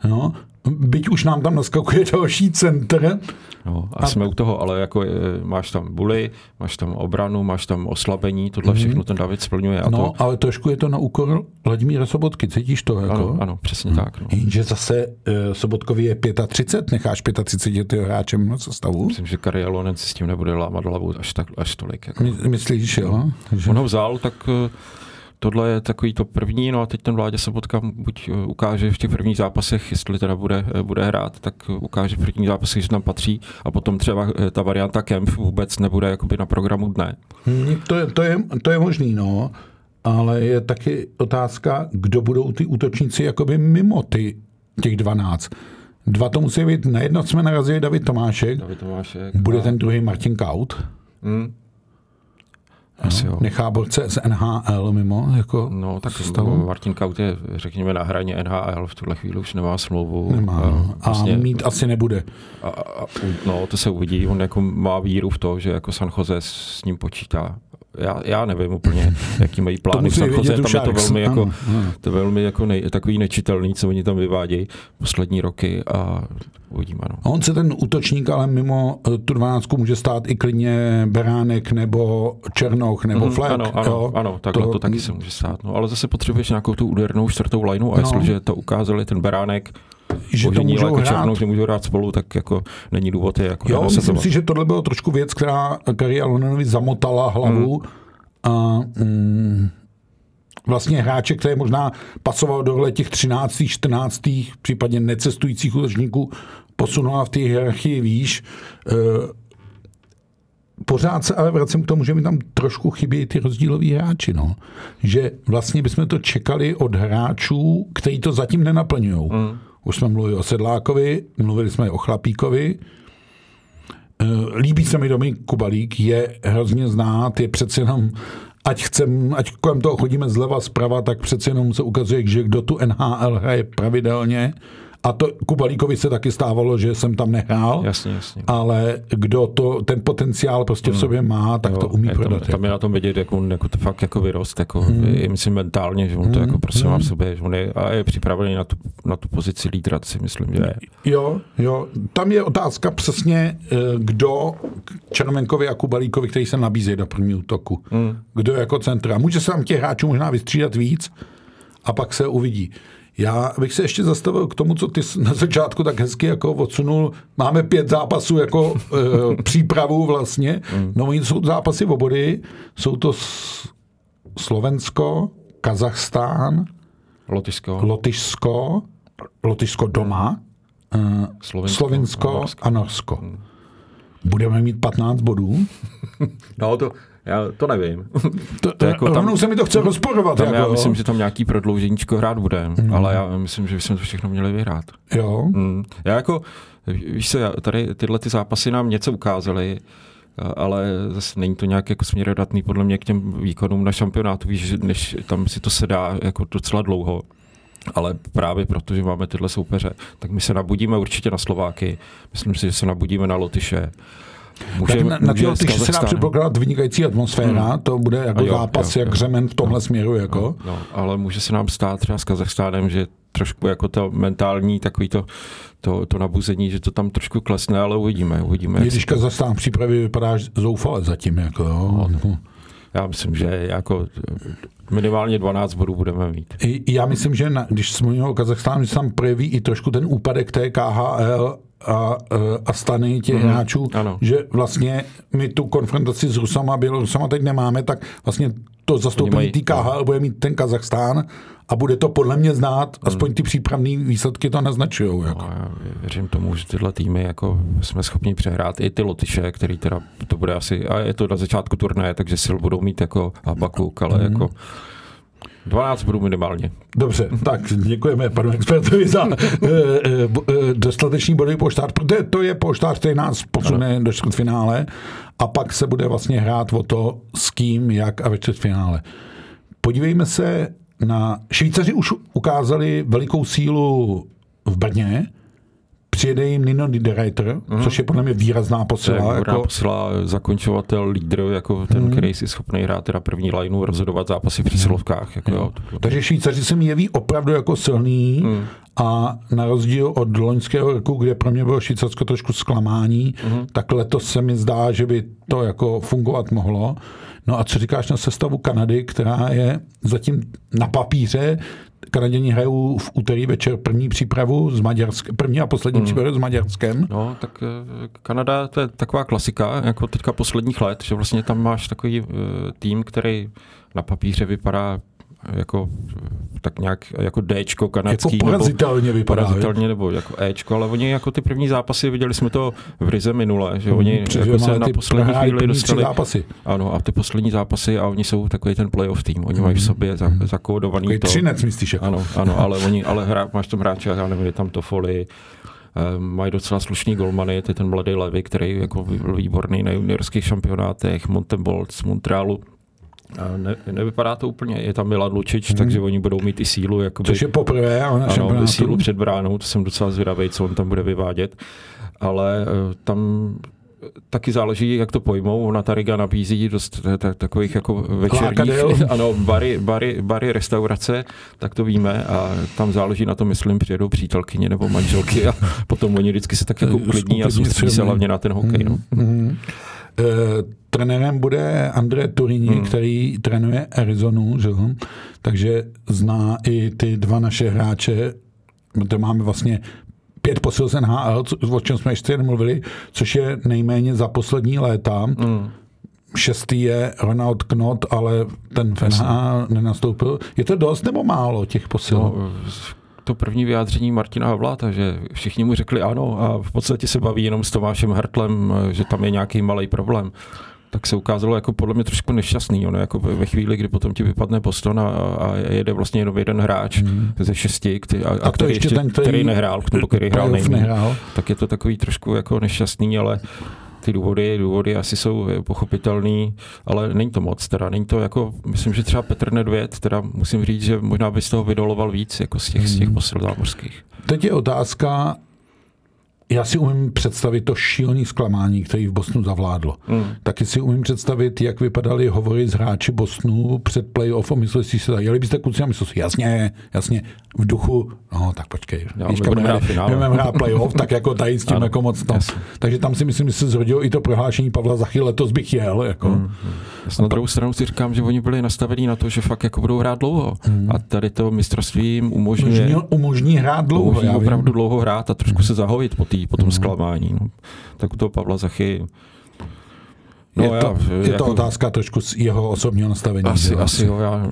No, byť už nám tam naskakuje další centr. No, a, a jsme u toho, ale jako je, máš tam buly, máš tam obranu, máš tam oslabení, tohle všechno ten David splňuje. A. No, to, ale trošku je to na úkor Vladimíra Sobotky, cítíš to? Jako? ano, ano, přesně tak. No. Jenže zase uh, Sobotkovi je 35, necháš 35 letého hráčem na sestavu? Myslím, že Kari Alonen si s tím nebude lámat hlavu až, tak, až tolik. Jako. My, myslíš, jo? Že... On ho vzal, tak eh, tohle je takový to první, no a teď ten vládě Sobotka buď eh, ukáže v těch prvních zápasech, jestli teda bude, eh, bude hrát, tak eh, ukáže v prvních zápasech, že tam patří a potom třeba ta varianta Kemp vůbec nebude jakoby na programu dne. Hm, To je, to, je, to je možný, no. Ale je taky otázka, kdo budou ty útočníci jakoby mimo ty, těch 12. Dva to musí být, na jedno jsme narazili David Tomášek, David Tomášek. bude a- ten druhý Martin Kaut, Hmm. Asi jo. nechá borce z NHL mimo, jako No, tak sestavu. Martin Kaut je, řekněme, na hraně NHL, v tuhle chvíli už nemá smlouvu. Nemá, no. A vlastně, mít asi nebude. a, a, no, to se uvidí. On jako má víru v to, že jako San Jose s ním počítá. Já, já nevím úplně, jaký mají plány v San Jose, tam je to velmi, jako, Ano, ano. to je velmi jako nej, takový nečitelný, co oni tam vyvádějí poslední roky a uvidíme. No. A on se ten útočník, ale mimo eh, tu 12 může stát i klidně Beránek nebo Černoch nebo Mhm, Fleck. Ano, ano, jo. ano takhle to, to taky se může stát. No, ale zase potřebuješ nějakou tu údernou čtvrtou lineu a No. jestliže to ukázali ten Beránek, že to můžou jako hrát. Že můžou hrát spolu, tak jako není důvod je jako Jo, myslím nenasazovat. si, že tohle bylo trošku věc, která Kari Alonenovi zamotala hlavu a mm, vlastně hráče, který možná pasoval do těch 13., 14., případně necestujících útočníků, posunula v té hierarchii výš. E, pořád se ale vracím k tomu, že mi tam trošku chybějí ty rozdíloví hráči. No. Že vlastně bychom to čekali od hráčů, kteří to zatím nenaplňují. Mm. Už jsme mluvili o Sedlákovi, mluvili jsme o Chlapíkovi, Eh, Líbí se mi Dominik Kubalík, je hrozně znát, je přece jenom, ať, chcem, ať kolem toho chodíme zleva, zprava, tak přece jenom se ukazuje, že kdo tu NHL hraje pravidelně, a to Kubalíkovi se taky stávalo, že jsem tam nehrál, Jasně, jasně. ale kdo to, ten potenciál prostě v sobě má, tak to umí je tam, prodat. tam je na tom vidět, jak on jako to fakt jako vyrost, jako, hmm. i myslím mentálně, že on to jako prostě má v sobě, že on je, a je připravený na tu, na tu pozici lídra, si myslím, že je. Jo, jo. Tam je otázka přesně, eh, kdo Čermenkovi a Kubalíkovi, který se nabízí do prvního útoku. Hmm. Kdo je jako centra. Může se tam těch hráčů možná vystřídat víc a pak se uvidí. Já bych se ještě zastavil k tomu, co ty na začátku tak hezky jako odsunul. Máme pět zápasů jako e, přípravu vlastně. No oni jsou zápasy v obody. Jsou to Slovensko, Kazachstán, Lotyšsko, Lotyšsko, Lotyšsko doma, e, Slovensko, Slovensko a Norsko. A Norsko. Budeme mít 15 bodů. No to, já to nevím. To, to jako tam, se mi to chce rozporovat. Tam jako, já myslím, že tam nějaký prodlouženíčko hrát bude, mm. ale já myslím, že bychom to všechno měli vyhrát. Jo. Mm. Já jako, víš se, tady tyhle ty zápasy nám něco ukázaly, ale zase není to nějak jako směrodatný podle mě k těm výkonům na šampionátu, víš, než tam si to sedá jako docela dlouho. Ale právě proto, že máme tyhle soupeře, tak my se nabudíme určitě na Slováky, myslím si, že se nabudíme na Lotyše, Může, tak na, na ty se dá předpokládat vynikající atmosféra, hmm. to bude jako jo, zápas jo, jak jo. řemen v tomhle no, směru. Jako. No, no, ale může se nám stát třeba s Kazachstánem, že trošku jako to mentální takový to, to, to nabuzení, že to tam trošku klesne, ale uvidíme. uvidíme Když Kazachstán v přípravě vypadá zoufale zatím. Jako, jo. No, já myslím, že jako minimálně 12 bodů budeme mít. Já myslím, že na, když jsme o Kazachstánu, že se tam projeví i trošku ten úpadek té KHL a, a stany těch mm-hmm. hráčů, ano. že vlastně my tu konfrontaci s Rusama a Bělorusama teď nemáme, tak vlastně to zastoupení té KHL bude mít ten Kazachstán a bude to podle mě znát, hmm. aspoň ty přípravné výsledky to naznačují. Jako. No, já věřím tomu, že tyhle týmy jako jsme schopni přehrát i ty Lotyše, který teda to bude asi, a je to na začátku turné, takže sil budou mít jako Habakuk, ale hmm. jako 12 budou minimálně. Dobře, tak děkujeme panu expertovi za e, e, dostatečný body poštát, protože to je poštát, který nás posune ano. do čtvrtfinále a pak se bude vlastně hrát o to, s kým, jak a ve čtvrtfinále. Podívejme se na... Švýcaři už ukázali velikou sílu v Brně, přijede jim Nino Niederreiter, mm. což je podle mě výrazná posila. Je jako... posila, zakončovatel, lídr, jako ten, mm. který si schopný hrát teda první lineu, rozhodovat zápasy v přesilovkách. Jako, mm. jo, Takže Švýcaři se mi jeví opravdu jako silný mm. a na rozdíl od loňského roku, kde pro mě bylo Švýcarsko trošku zklamání, mm. tak letos se mi zdá, že by to jako fungovat mohlo. No a co říkáš na sestavu Kanady, která je zatím na papíře Kanaděni hrajou v úterý večer první přípravu s Maďarskem, první a poslední hmm. přípravu s Maďarskem. No, tak eh, Kanada to je taková klasika, jako teďka posledních let, že vlastně tam máš takový uh, tým, který na papíře vypadá jako tak nějak jako Dčko kanadský. Jako porazitelně nebo, vypadá. Porazitelně nebo jako Ečko, ale oni jako ty první zápasy, viděli jsme to v Rize minule, že oni hmm, jako se na poslední chvíli dostali. Zápasy. Ano, a ty poslední zápasy a oni jsou takový ten playoff tým. Oni mají v sobě za, hmm. zakódovaný takový to. Třinec, myslíš? Jako. Ano, ano, ale oni, ale hra, máš tam hráče, já nevím, je tam to foli, eh, mají docela slušný golmany, to je ten mladý Levy, který jako výborný na juniorských šampionátech, Montebolt z Montrealu, ne, nevypadá to úplně, je tam Milan Lučič, hmm. takže oni budou mít i sílu. Jakoby, Což je poprvé, ale ano, sílu před bránou, to jsem docela zvědavý, co on tam bude vyvádět. Ale uh, tam taky záleží, jak to pojmou. Ona ta Riga nabízí dost takových jako večerních, ano, bary, bary, bary, restaurace, tak to víme a tam záleží na tom, myslím, přijedou přítelkyně nebo manželky a potom oni vždycky se tak jako uklidní a soustředí se hlavně na ten hokej. No. Mm-hmm. Uh, trenérem bude André Turini, hmm. který trénuje Arizonu, že? takže zná i ty dva naše hráče, to máme vlastně pět posil z NHL, o čem jsme ještě mluvili, což je nejméně za poslední léta. Hmm. Šestý je Ronald Knot, ale ten v NHL nenastoupil. Je to dost nebo málo těch posil? No, to první vyjádření Martina Havla, takže všichni mu řekli ano a v podstatě se baví jenom s Tomášem Hertlem, že tam je nějaký malý problém tak se ukázalo jako podle mě trošku nešťastný. Ono jako ve chvíli, kdy potom ti vypadne Boston a, a jede vlastně jenom jeden hráč hmm. ze šesti, který, a, a který, ještě ten, který, který nehrál, nebo který hrál nejméně, tak je to takový trošku jako nešťastný, ale ty důvody, důvody asi jsou pochopitelný, ale není to moc. Teda není to jako, myslím, že třeba Petr Nedvěd, teda musím říct, že možná by z toho vydoloval víc, jako z těch, hmm. z těch posil zámořských. Teď je otázka, já si umím představit to šílené zklamání, který v Bostonu zavládlo. Mm. Taky si umím představit, jak vypadaly hovory z hráči Bostonu před playoff a mysleli si se, jeli byste kluci a mysleli si, jasně, jasně, v duchu, no tak počkej, Já, když budeme hrát, budeme hrát playoff, tak jako tady s tím ano, jako moc tam. Takže tam si myslím, že se zrodilo i to prohlášení Pavla Zachy, letos bych jel. Jako. Mm. Já na druhou stranu si říkám, že oni byli nastavení na to, že fakt jako budou hrát dlouho. Mm. A tady to mistrovství jim umožňuje, umožní, umožní hrát dlouho. Umožní opravdu dlouho hrát a trošku se zahovit po, tý, po tom mm. zklamání. No. Tak u toho Pavla Zachy No, je, to, já, je jako, to otázka trošku z jeho osobního nastavení. Asi, asi jo, já,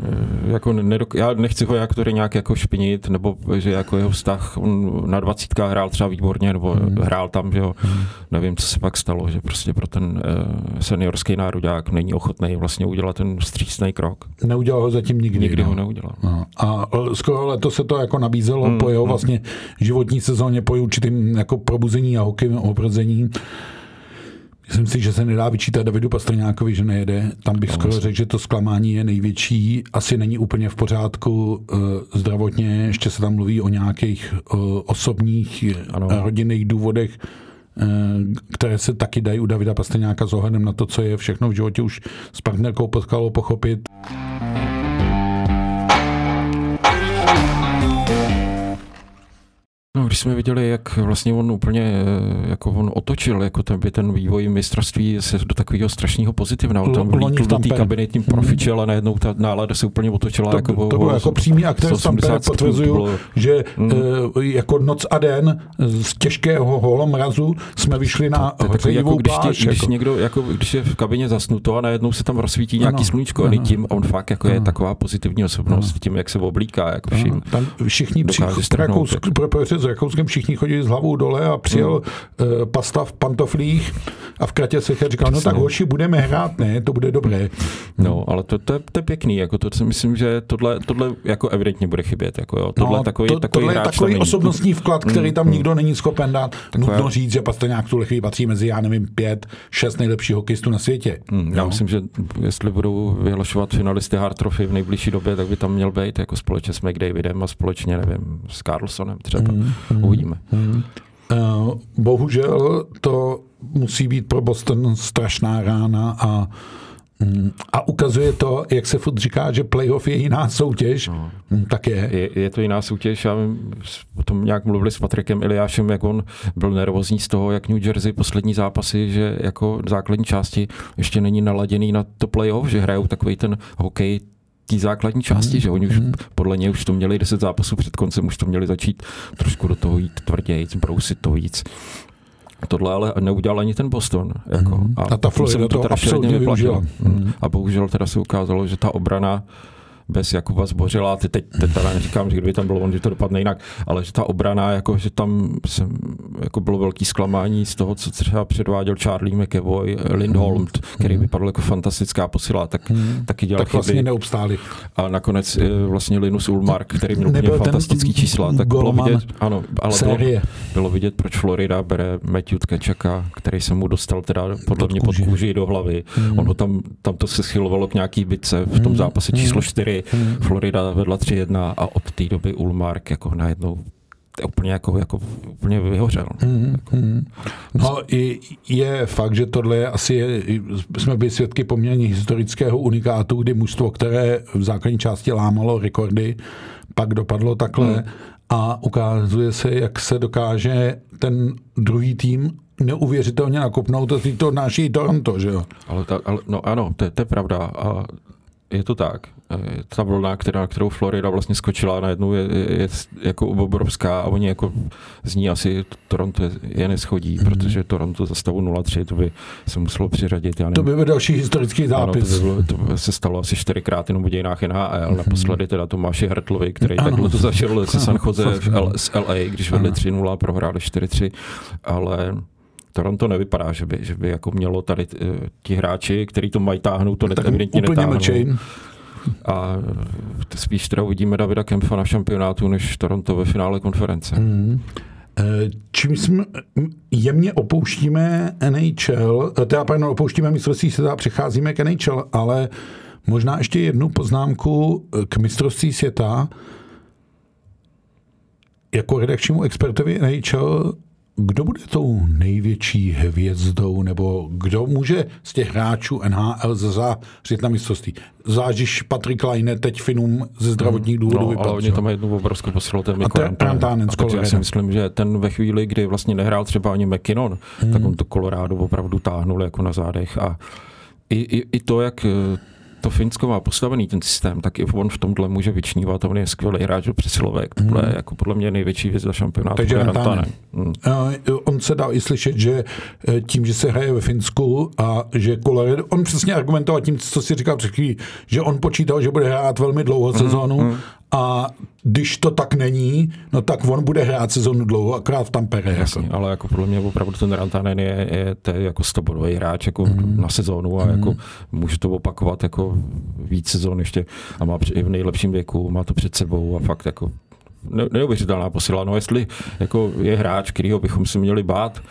jako nedok, já nechci ho jak tady nějak jako špinit, nebo že jako jeho vztah, on na dvacítkách hrál třeba výborně, nebo hmm. hrál tam, že jo, hmm. nevím, co se pak stalo, že prostě pro ten uh, seniorský národák není ochotný vlastně udělat ten vstřícný krok. Neudělal ho zatím nikdy. Nikdy no. ho neudělal. No. A skoro letos se to jako nabízelo hmm. po jeho hmm. vlastně životní sezóně, po určitým jako probuzení a hokejovém obrození. Myslím si, že se nedá vyčítat Davidu Pastrňákovi, že nejede. Tam bych no, skoro řekl, že to zklamání je největší. Asi není úplně v pořádku uh, zdravotně. Ještě se tam mluví o nějakých uh, osobních ano. rodinných důvodech, uh, které se taky dají u Davida Pastrňáka s ohledem na to, co je všechno v životě už s partnerkou potkalo pochopit. Když jsme viděli, jak vlastně on úplně eh, jako on otočil, jako ten, by ten vývoj mistrovství se do takového strašného pozitivna. On tam vlítl do té kabiny tím profičel a najednou ta nálada se úplně otočila. To, jako to bylo jako přímý aktér Stamper potvrzuju, že mm. uh, jako noc a den z těžkého holomrazu jsme vyšli na to, to jako když, pláž, tě, když jako. někdo, jako, když je v kabině zasnuto a najednou se tam rozsvítí nějaký ano, sluníčko, ano, tím on fakt jako ano. je taková pozitivní osobnost, ano. tím, jak se oblíká. Jako všim, ano, tam všichni při, s Rakouskem všichni chodili s hlavou dole a přijel mm. uh, pasta v pantoflích a v kratě se říkal, no tak hoši, budeme hrát, ne, to bude dobré. No, ale to, to, je, to je pěkný, jako to si myslím, že tohle, tohle jako evidentně bude chybět. Jako jo. Tohle, no, takový, to, takový, tohle je takový osobnostní vklad, který tam mm, nikdo mm. není schopen dát. Takové... Nutno říct, že nějak tuhle chvíli patří mezi, já nevím, pět, šest nejlepších hokejistů na světě. Mm, já no. myslím, že jestli budou vyhlašovat finalisty Hard Trophy v nejbližší době, tak by tam měl být jako společně s McDavidem a společně, nevím, s Carlsonem třeba. Mm, Uvidíme. Mm. Uh, bohužel to musí být pro Boston strašná rána a mm, a ukazuje to, jak se furt říká, že playoff je jiná soutěž, no. Mm, tak je. je. Je to jiná soutěž. Já o tom nějak mluvili s Patrikem Iliášem, jak on byl nervózní z toho, jak New Jersey poslední zápasy, že jako základní části ještě není naladěný na to playoff, že hrajou takový ten hokej té základní části, mm. že oni už mm. podle něj už to měli 10 zápasů před koncem, už to měli začít trošku do toho jít tvrději, brousit to víc. Tohle ale neudělal ani ten Boston. Jako. Mm. A, a ta Florida to, to absolutně využila. Mm. A bohužel teda se ukázalo, že ta obrana bez Jakuba Zbořila, ty teď, teď teda neříkám, že kdyby tam bylo on, že to dopadne jinak, ale že ta obrana, jako, že tam jsem, jako bylo velký zklamání z toho, co třeba předváděl Charlie McEvoy, Lindholm, mm. který vypadl jako fantastická posila, tak mm. taky dělal tak vlastně chyby. neobstáli. A nakonec eh, vlastně Linus Ulmark, který měl úplně fantastický čísla, tak bylo vidět, ano, ale bylo, bylo, vidět, proč Florida bere Matthew Tkečaka, který se mu dostal teda podle mě pod kůži do hlavy. Mm. Ono tam, tam to se schylovalo k nějaký bitce v tom mm. zápase číslo 4, hmm. Florida vedla 3-1 a od té doby Ulmark jako najednou úplně jako, jako úplně vyhořel. Mm, mm. No i je fakt, že tohle je asi, je, jsme byli svědky poměrně historického unikátu, kdy mužstvo, které v základní části lámalo rekordy, pak dopadlo takhle mm. a ukazuje se, jak se dokáže ten druhý tým neuvěřitelně nakopnout, to to naší Toronto, že jo? Ale, ta, ale no ano, to, to je pravda a je to tak. Eh, ta vlna, která, kterou Florida vlastně skočila najednou, je, je, je jako obrovská a oni jako z ní asi Toronto je, je neschodí, mm-hmm. protože Toronto za stavu 0-3, to by se muselo přiřadit. Já nevím, to by byl další historický zápis. Ano, to, by bylo, to se stalo asi čtyřikrát jenom v dějinách NHL. Mm-hmm. Naposledy teda Tomáši Hrtlovi, který ano. takhle to zažil se San Jose v L, z LA, když vedli 3-0 a prohráli 4-3, ale Toronto nevypadá, že by, že by jako mělo tady uh, ti hráči, kteří to mají táhnout, to tak evidentně netáhnou. Mlčej. A spíš teda uvidíme Davida Kempfa na šampionátu, než Toronto ve finále konference. Mm. Čím jsme jemně opouštíme NHL, eh, teda pardon, opouštíme mistrovství světa, přecházíme k NHL, ale možná ještě jednu poznámku k mistrovství světa. Jako redakčnímu expertovi NHL kdo bude tou největší hvězdou, nebo kdo může z těch hráčů NHL zařít na mistrovství? Zážiš Patrik Lajne teď Finům ze zdravotních důvodů no, vypadl. ale oni tam mají jednu obrovskou posilu, ten Takže já si myslím, že ten ve chvíli, kdy vlastně nehrál třeba ani McKinnon, Hmm. tak on to Colorado opravdu táhnul jako na zádech a i, i, i to, jak eh, to Finsko má postavený ten systém, tak i on v tomhle může vyčnívat on je skvělý hráč přesilovek. Tohle je jako podle mě největší věc za šampionátu. Hmm. Takže Rantanen. Mm. Eh, On se dal i slyšet, že eh, tím, že se hraje ve Finsku a že Colorado, on přesně argumentoval tím, co si říkal před chvílí, že on počítal, že bude hrát velmi dlouho sezónu a když to tak není, no tak on bude hrát sezónu dlouho, akorát v Tampere. Jako. Jasně, ale jako podle mě opravdu ten Rantanen je, je, to je jako stobodový hráč jako Mhm. na sezónu a jako může to opakovat jako víc sezón ještě a má i v nejlepším věku, má to před sebou a fakt jako ne- neuvěřitelná posila. No jestli jako je hráč, kterýho bychom si měli bát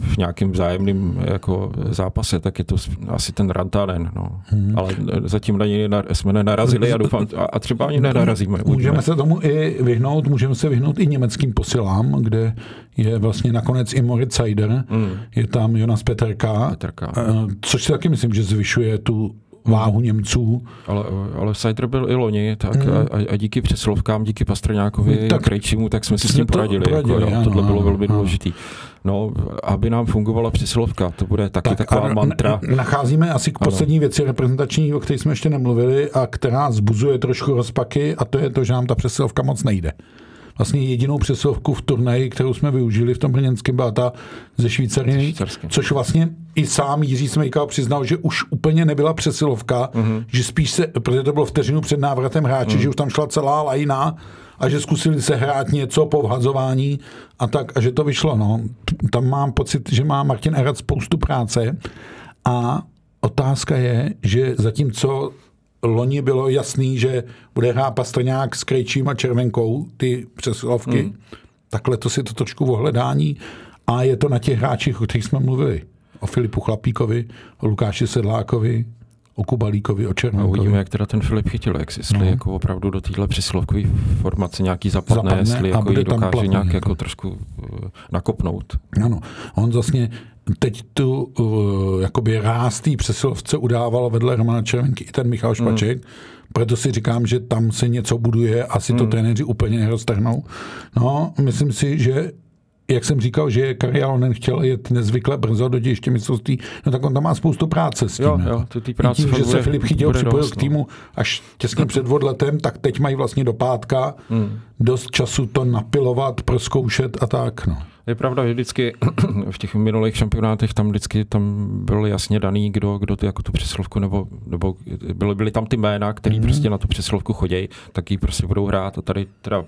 v nějakém vzájemném jako zápase, tak je to asi ten Rantanen. No. Mhm. Ale zatím na něj nar- jsme nenarazili a doufám, a, a třeba ani nenarazíme. Můžeme Uvidíme. se tomu i vyhnout, můžeme se vyhnout i německým posilám, kde je vlastně nakonec i Moritz Seider, Mm. je tam Jonas Peterka, Peterka. eh, což si taky myslím, že zvyšuje tu váhu Němců. Ale, ale Sider byl i loni, tak a, a, a díky přesilovkám, díky Pastrňákovi, Tak tak Krejčímu, tak jsme si s tím poradili. poradili, jako, jo, ano, tohle bylo velmi ano. No, aby nám fungovala přesilovka, to bude taky tak, taková mantra. Nacházíme asi k poslední věci reprezentační, o které jsme ještě nemluvili a která zbuzuje trošku rozpaky a to je to, že nám ta přesilovka moc nejde. Vlastně jedinou přesilovku v turnaji, kterou jsme využili v tom brněnském, byla ta ze Švýcariny, Švýcarské. což vlastně i sám Jiří Smejkal přiznal, že už úplně nebyla přesilovka, Mhm. mm-hmm. že spíš se, protože to bylo vteřinu před návratem hráče, mm. že už tam šla celá lajna a že zkusili se hrát něco po vhazování a tak, a že to vyšlo. No. Tam mám pocit, že má Martin Erat spoustu práce a otázka je, že zatímco loni bylo jasný, že bude hrát Pastrňák s Krejčím a Červenkou, ty přesilovky, mm. tak letos je to trošku ohledání a je to na těch hráčích, o kterých jsme mluvili. O Filipu Chlapíkovi, o Lukáši Sedlákovi, o Kubalíkovi, o A Červenkovi. uvidíme, jak teda ten Filip chytil, jak jestli no. jako opravdu do téhle přesilovkové formace nějaký zapadne, Zapadne jestli jako ji dokáže nějak jako. jako trošku uh, nakopnout. Ano, on vlastně teď tu uh, jakoby ráz té přesilovce udával vedle Romana Červenky i ten Michal Špaček, mm. proto si říkám, že tam se něco buduje, asi to trenéři úplně neroztrhnou. No, myslím si, že jak jsem říkal, že Karialonen chtěl jet nezvykle brzo do dějiště mistrovství, no tak on tam má spoustu práce s tím. Jo, jako. jo, to té I práce tím, že se Filip Chytil připojil dost, k no. týmu až těsně před odletem, tak teď mají vlastně do pátka Hmm. dost času to napilovat, proskoušet a tak. No. Je pravda, že vždycky v těch minulých šampionátech tam vždycky tam byl jasně daný, kdo, kdo ty, jako tu přesilovku, nebo, nebo byly, byly tam ty jména, který Mhm. mm. prostě na tu přesilovku chodí, tak ji prostě budou hrát a tady teda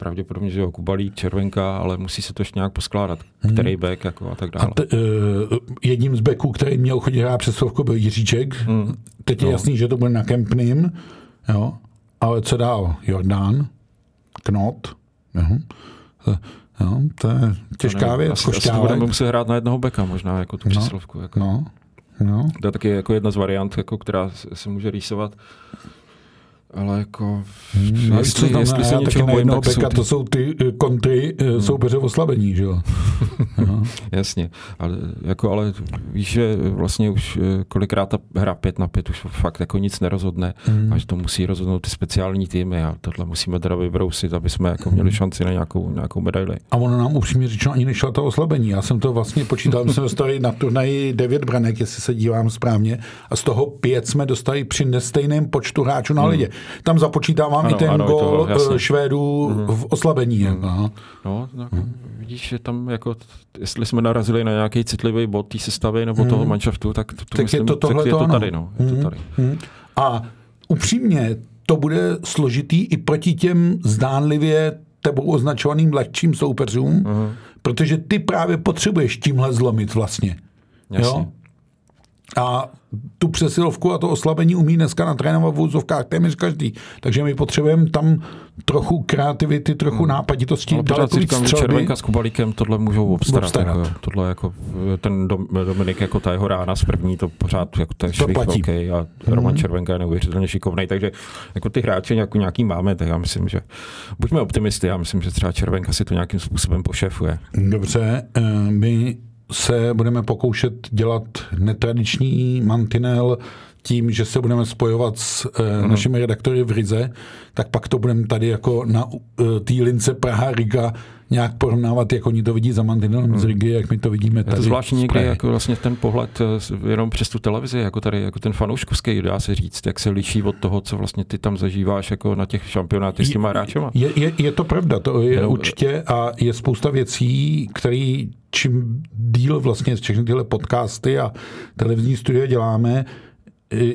pravděpodobně, že jo, Kubalík, Červenka, ale musí se to ještě nějak poskládat, Mhm. který back jako a tak dále. A t, uh, jedním z beků, který měl chodit hrát přesovku, byl Jiříček. Mm. Teď je No. jasný, že to bude na Kempnym, jo. Ale co dál? Jordán, Knot, jo. Jo, to je těžká nevím, věc, asi, asi to budeme muset hrát na jednoho beka možná, jako tu No, přesilovku. Jako. No, no. To je taky jako jedna z variant, jako, která se může rýsovat. Ale jako, No, jestli, co tam jestli se něčeho bojím, tak jsou ty, to jsou ty eh, kontry hmm. soupeře oslabení, že jo. Jasně, ale, jako, ale víš, že vlastně už eh, kolikrát ta hra 5 na 5 už fakt jako nic nerozhodne Hmm. a že to musí rozhodnout ty speciální týmy a tohle musíme teda vybrousit, aby jsme jako měli šanci na nějakou, nějakou medaili. A ono nám upřímně řečeno ani nešlo to oslabení. Já jsem to vlastně počítal, my jsme dostali na turnaji 9 branek, jestli se dívám správně, a z toho pět jsme dostali při nestejném počtu hráčů na lidě. Tam započítávám Ano, i ten ano, gol jasně. eh, Švédů v oslabení. jako, no. No, tak vidíš, že tam jako, jestli jsme narazili na nějaký citlivý bod té sestavy nebo toho manšaftu, tak to, to Tak myslím, je to tohle tak je to, ano. tady, no. Je to tady. Hmm. A upřímně, to bude složitý i proti těm zdánlivě tebou označovaným lehčím soupeřům, protože ty právě potřebuješ tímhle zlomit vlastně. Jasně. Jo? A tu přesilovku a to oslabení umí dneska natrénovat v úzovkách téměř každý. Takže my potřebujeme tam trochu kreativity, trochu hmm. nápaditosti. Ale pořád si říkám, že Červenka s Kubalíkem tohle můžou obstarat. obstarat. Jako, tohle jako, ten Dominik, jako ta jeho rána z první, to pořád jako ten švih velký a hmm. Roman Červenka je neuvěřitelně šikovný. Takže jako ty hráče nějaký, nějaký máme, tak já myslím, že buďme optimisty, já myslím, že třeba Červenka si to nějakým způsobem pošefuje. Dobře, eh, my se budeme pokoušet dělat netradiční mantinel tím, že se budeme spojovat s uh, našimi redaktory v Rize, tak pak to budeme tady jako na uh, té lince Praha-Riga nějak porovnávat, jak oni to vidí za mantinelem z Rigi, jak my to vidíme tady. Je to zvláštní někdy jako vlastně ten pohled eh, jenom přes tu televizi, jako tady, jako ten fanouškovský, dá se říct, jak se liší od toho, co vlastně ty tam zažíváš jako na těch šampionátech s těma hráčema. Je, je, je, to pravda, to je jenom, určitě a je spousta věcí, které čím díl vlastně všechny tyhle podcasty a televizní studie děláme,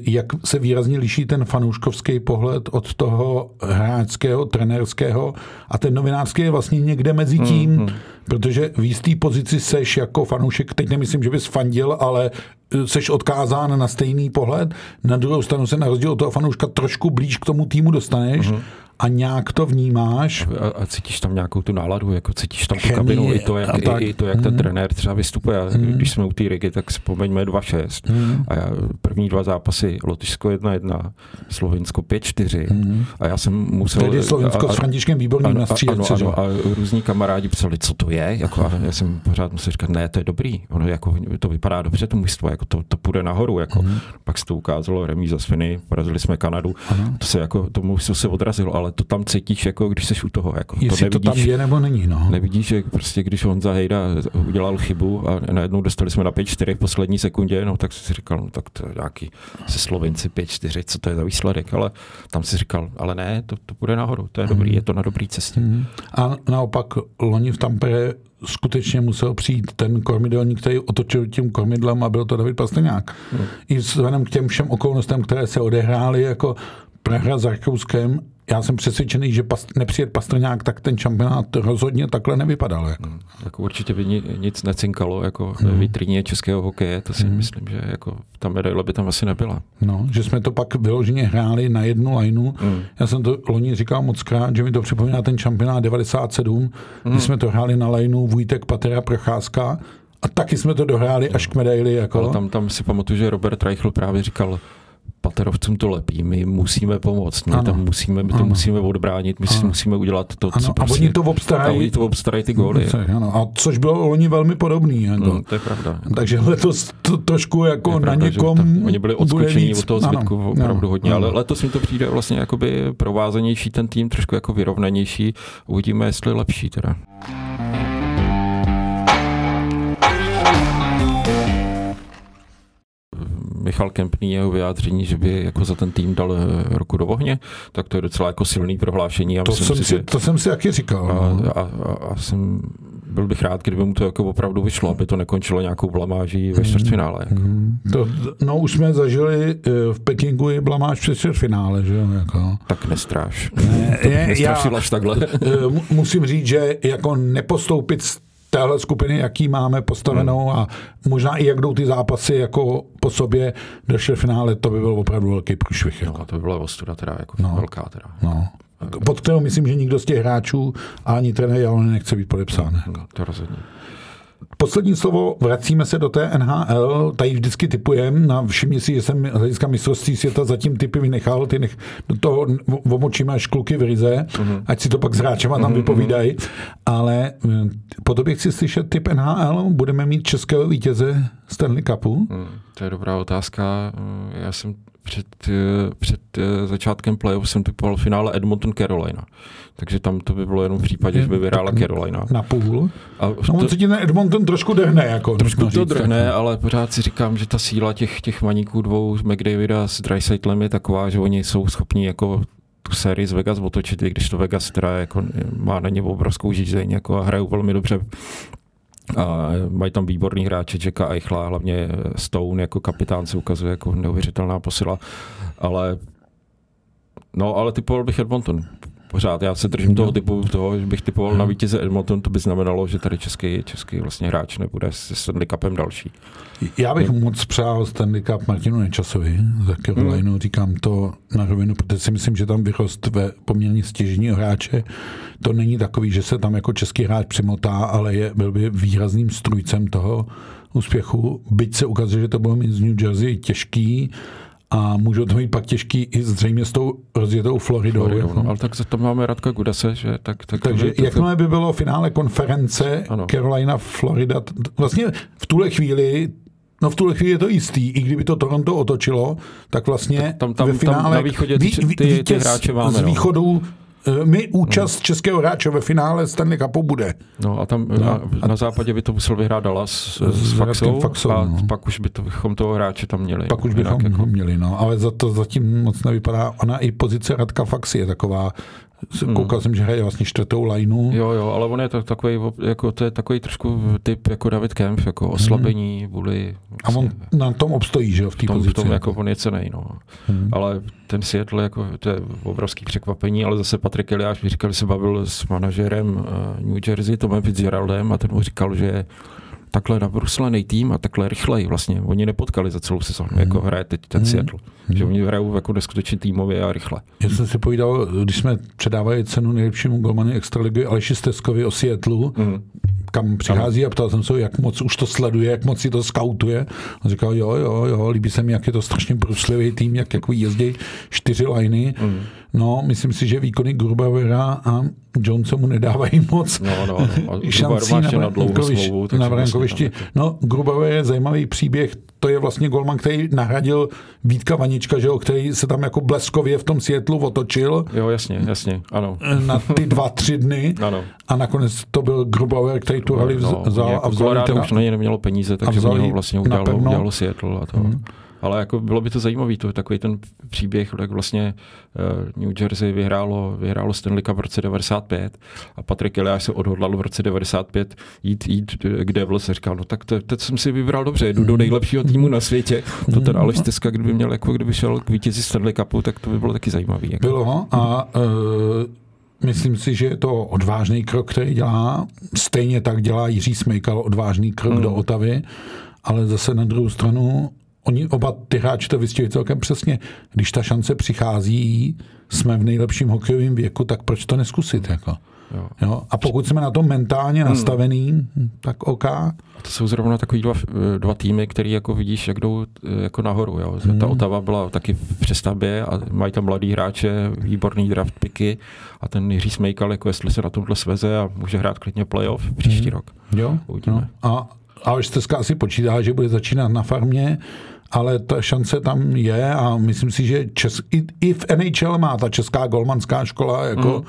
jak se výrazně liší ten fanouškovský pohled od toho hráčského, trenérského. A ten novinářský je vlastně někde mezi tím, mm, hmm. protože v jisté pozici seš jako fanoušek, teď nemyslím, že bys fandil, ale e, seš odkázán na stejný pohled, na druhou stranu se na rozdíl od toho fanouška trošku blíž k tomu týmu dostaneš. Mm a nějak to vnímáš. A, a cítíš tam nějakou tu náladu, jako cítíš tam tu kabinu, i to, jak, i, i to, jak hmm. ten trenér třeba vystupuje. Hmm. Když jsme u té Rigi, tak vzpomeňme 2-6 hmm. a já, první dva zápasy Lotyšsko 1-1, Slovinsko 5-4 hmm. a já jsem musel... Tedy Slovinsko a, s Františkem Výborným na ano, ano, a různí kamarádi psali, co to je, jako, a já jsem pořád musel říkat, ne, to je dobrý, ono jako, to vypadá dobře, to mužstvo, jako to, to půjde nahoru, jako. Hmm. pak se to ukázalo, remíza z Finy, porazili jsme Kanadu, ano. to se jako, tomu se odrazilo, ale to tam cítíš, jako když jsi u toho. Jako. Jestli to, nevidíš, to tam je nebo není. No. Nevidíš, že prostě když Honza Hejda udělal chybu a najednou dostali jsme na 5-4 v poslední sekundě, no tak si říkal, no tak to je nějaký se Slovenci 5-4, co to je za výsledek, ale tam si říkal, ale ne, to, to bude nahoru, to je dobrý, mm. je to na dobrý cestě. Mm. A naopak loni v Tampere skutečně musel přijít ten kormidelník, který otočil tím kormidlem a byl to David Pastrňák. Mm. I vzhledem k těm všem okolnostem, které se odehrály, jako Praha s Rakouskem já jsem přesvědčený, že pas, nepřijet Pastrňák, tak ten šampionát rozhodně takhle nevypadal. Jako. Hmm, jako určitě by ni, nic necinkalo jako hmm. vitrině českého hokeje, to si hmm. myslím, že jako ta medaile by tam asi nebyla. No, že jsme to pak vyloženě hráli na jednu lineu. Hmm. Já jsem to loni říkal moc krát, že mi to připomíná ten šampionát 97, hmm. kdy jsme to hráli na lineu Vujtek, Patera, Procházka a taky jsme to dohráli až k medaili. Jako. Ale tam, tam si pamatuju, že Robert Reichl právě říkal, Paterovcům to lepí, my musíme pomoct, my, ano. tam musíme, my to ano. musíme odbránit, my ano. si musíme udělat to, ano. co prostě, A oni to obstarají. A oni to obstarají ty góly. Ano. A což bylo oni velmi podobný. Jako. No, to je pravda. Takže letos to trošku jako na pravda, někom tak, Oni byli odskočení od toho zbytku ano. opravdu hodně, ano. ale letos mi to přijde vlastně jakoby provázanější ten tým, trošku jako vyrovnanější. Uvidíme, jestli lepší teda. Michal Kempný jeho vyjádření, že by jako za ten tým dal eh, roku do ohně, tak to je docela jako silný prohlášení. A to, jsem si, si, to jsem si taky říkal. A, no. a, a, a jsem, byl bych rád, kdyby mu to jako opravdu vyšlo, aby to nekončilo nějakou blamáží ve mhm. čtvrtfinále. Jako. Mm, to, no už jsme zažili eh, v Pekingu i blamáž před čtvrtfinále, že jo? Jako. Tak nestráš. Ne, je, já, takhle. Eh, musím říct, že jako nepostoupit téhle skupiny, jaký máme postavenou hmm. a možná i jak jdou ty zápasy jako po sobě do finále, to by byl opravdu velký průšvih. Jako. No, to by byla ostuda teda, jako no. velká teda. No. Pod kterou myslím, že nikdo z těch hráčů ani trenér ale nechce být podepsán. No, jako. To rozhodně. Poslední slovo, vracíme se do té NHL, tady vždycky typujeme, na všimni si, že jsem hlediska mistrovství světa zatím typy vynechal, ty nech, do toho omočíme až kluky v Rize, uh-huh. ať si to pak s hráčema tam uh-huh. vypovídají, ale po tobě chci slyšet typ NHL, budeme mít českého vítěze Stanley Cupu? Uh-huh. To je dobrá otázka, eh, já jsem před, eh, před začátkem playoff jsem typoval finále Edmonton Carolina. Takže tam to by bylo jenom v případě, že by vyhrála Carolina. Na půl? A no, to, se ti ten Edmonton trošku drhne. Jako, trošku to drhne, tak. ale pořád si říkám, že ta síla těch, těch maníků dvou, McDavida s Dreisaitlem je taková, že oni jsou schopni jako tu sérii z Vegas otočit, i když to Vegas teda jako má na ně obrovskou žízeň jako a hrajou velmi dobře a mají tam výborný hráče, Jacka Eichla, hlavně Stone jako kapitán se ukazuje jako neuvěřitelná posila, ale no, ale typoval bych Edmonton pořád. Já se držím toho typu toho, že bych typoval na vítěze Edmonton, to by znamenalo, že tady český, český vlastně hráč nebude se Stanley Cupem další. Já bych hmm. moc přál Stanley Cup Martinu Nečasovi za Carolinu, hmm. říkám to na rovinu, protože si myslím, že tam vyrost ve poměrně stěžního hráče. To není takový, že se tam jako český hráč přimotá, ale je, byl by výrazným strujcem toho úspěchu. Byť se ukazuje, že to bylo mít z New Jersey těžký, a můžou to mít pak těžký i zřejmě s tou rozjetou Floridou. Floridou no, ale tak to máme Radka Gudase, že tak, tak Takže to, jakmile by bylo finále konference ano. Carolina, Florida, vlastně v tuhle chvíli No v tuhle chvíli je to jistý, i kdyby to Toronto otočilo, tak vlastně tam, tam, ve finále tam na východě ty, ty, ty, ty hráče máme. Z no. východu no Eh, my účast no. českého hráče ve finále Stanley Cupu bude. No a tam no. na, na západě by to musel vyhrát Dallas s, s, s Faxou, Faxou a no. pak už by to, bychom toho hráče tam měli. Pak už bychom jako... měli, no. Ale za to zatím moc nevypadá. Ona i pozice Radka Faxy je taková. Koukal jsem, že hraje vlastně čtvrtou lineu. Jo, jo, ale on je to takový, jako, to je takový trošku typ jako David Kempf, jako oslabení, hmm. vůli. Vlastně, a on vlastně- na tom obstojí, že jo, v té pozici. V tom jako on je cenej, no. Hmm. Ale ten Seattle, jako, to je obrovský překvapení, ale zase Patrik Eliáš mi říkal, že se bavil s manažerem uh, New Jersey, Tomem Fitzgeraldem, a ten mu říkal, že takhle nabruslený tým a takhle rychleji vlastně. Oni nepotkali za celou sezónu, mm. jako hraje teď ten mm. Seattle. Mm. Že oni hrajou jako neskutečně týmově a rychle. Já jsem si povídal, když jsme předávali cenu nejlepšímu golmanu extraligy Aleši Steskovi o Seattle, mm. kam přichází ano. a ptal jsem se, jak moc už to sleduje, jak moc si to skautuje. A říkal, jo, jo, jo, líbí se mi, jak je to strašně bruslivý tým, jak jako jezdí čtyři liny. Mm. No, myslím si, že výkony Grubauera a Jonesa mu nedávají moc no, no, no. šancí na, na, brankovišti, na brankovišti. No, Grubauer je zajímavý příběh, to je vlastně golman, který nahradil Vítka Vanička, že jo, který se tam jako bleskově v tom světlu otočil. Jo, jasně, jasně, ano. Na ty dva, tři dny. ano. A nakonec to byl Grubauer, který tu hali vzal no, a vzal. Jako už na něj nemělo peníze, takže ho vlastně udělalo, udělalo Seattle a to. Hmm ale jako bylo by to zajímavý, to takový ten příběh, jak vlastně uh, New Jersey vyhrálo, vyhrálo Stanley Cup v roce 95 a Patrick Eliáš se odhodlal v roce 95 jít, jít k Devils a říkal, no tak to, teď jsem si vybral dobře, jdu do mm. nejlepšího týmu na světě. To ten Aleš Teska, kdyby měl, jako kdyby šel k vítězi Stanley Cupu, tak to by bylo taky zajímavý. Jako. Bylo a uh, Myslím si, že je to odvážný krok, který dělá. Stejně tak dělá Jiří Smejkal odvážný krok mm. do Otavy, ale zase na druhou stranu oni oba ty hráči to vystihli celkem přesně. Když ta šance přichází, jsme v nejlepším hokejovém věku, tak proč to neskusit? Jako? Jo. Jo? A pokud jsme na tom mentálně hmm. nastavený, tak OK. A to jsou zrovna takový dva, dva týmy, který jako vidíš, jak jdou eh, jako nahoru. Jo. Hmm. Ta Otava byla taky v přestavbě a mají tam mladý hráče, výborný draft picky a ten Jiří Smejkal, jako jestli se na tomhle sveze a může hrát klidně playoff příští hmm. rok. Jo. Uvidíme. No. A a Štezka asi počítá, že bude začínat na farmě ale ta šance tam je a myslím si, že čes, i, i v NHL má ta česká golmanská škola jako mm.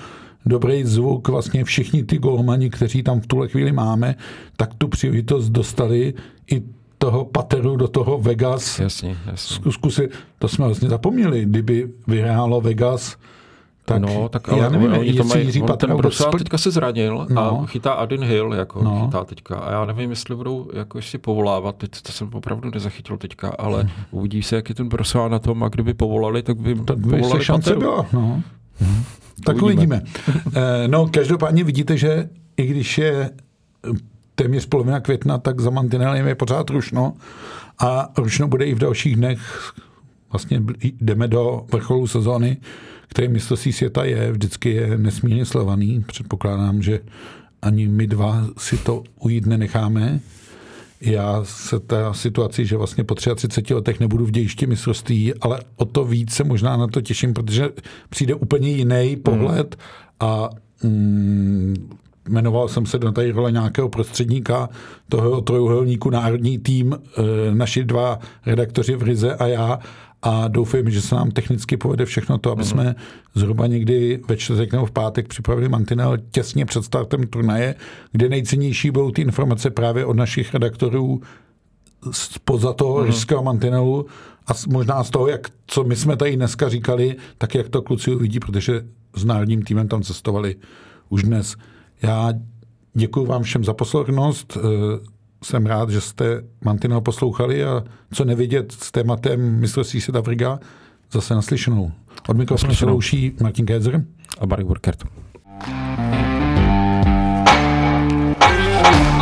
dobrý zvuk. Vlastně všichni ty golmani, kteří tam v tuhle chvíli máme, tak tu příležitost dostali i toho Pateru do toho Vegas. Jasně, jasně. Zkusit, to jsme vlastně zapomněli, kdyby vyhrálo Vegas, tak, no, tak ale já nevím, oni to mají, Jiří on ten Brusel teďka se zranil no. a chytá Adin Hill, jako no. chytá teďka. A já nevím, jestli budou jako si povolávat, teď to jsem opravdu nezachytil teďka, ale hmm. uvidí se, jak je ten Brusel na tom a kdyby povolali, tak by tak by povolali se šance Pateru. byla. No. Hmm. Tak uvidíme. uvidíme. no, každopádně vidíte, že i když je téměř polovina května, tak za mantinelem je pořád rušno a rušno bude i v dalších dnech. Vlastně jdeme do vrcholu sezóny který mistrovství světa je, vždycky je nesmírně slovaný. Předpokládám, že ani my dva si to ujít nenecháme. Já se ta situaci, že vlastně po 33 letech nebudu v dějišti mistrovství, ale o to víc se možná na to těším, protože přijde úplně jiný pohled hmm. a mm, jmenoval jsem se do tady role nějakého prostředníka toho trojuhelníku národní tým, e, naši dva redaktoři v Rize a já a doufejme, že se nám technicky povede všechno to, aby mm-hmm. jsme zhruba někdy ve čtvrtek nebo v pátek připravili mantinel těsně před startem turnaje, kde nejcennější budou ty informace právě od našich redaktorů spoza toho mm-hmm. ryského mantinelu a možná z toho, jak, co my jsme tady dneska říkali, tak jak to kluci uvidí, protože s národním týmem tam cestovali už dnes. Já děkuji vám všem za pozornost jsem rád, že jste Mantinel poslouchali a co nevidět s tématem mistrovství světa v Riga, zase naslyšenou. Od mikrofonu se louší Martin Kézer a Barry Burkert. thank you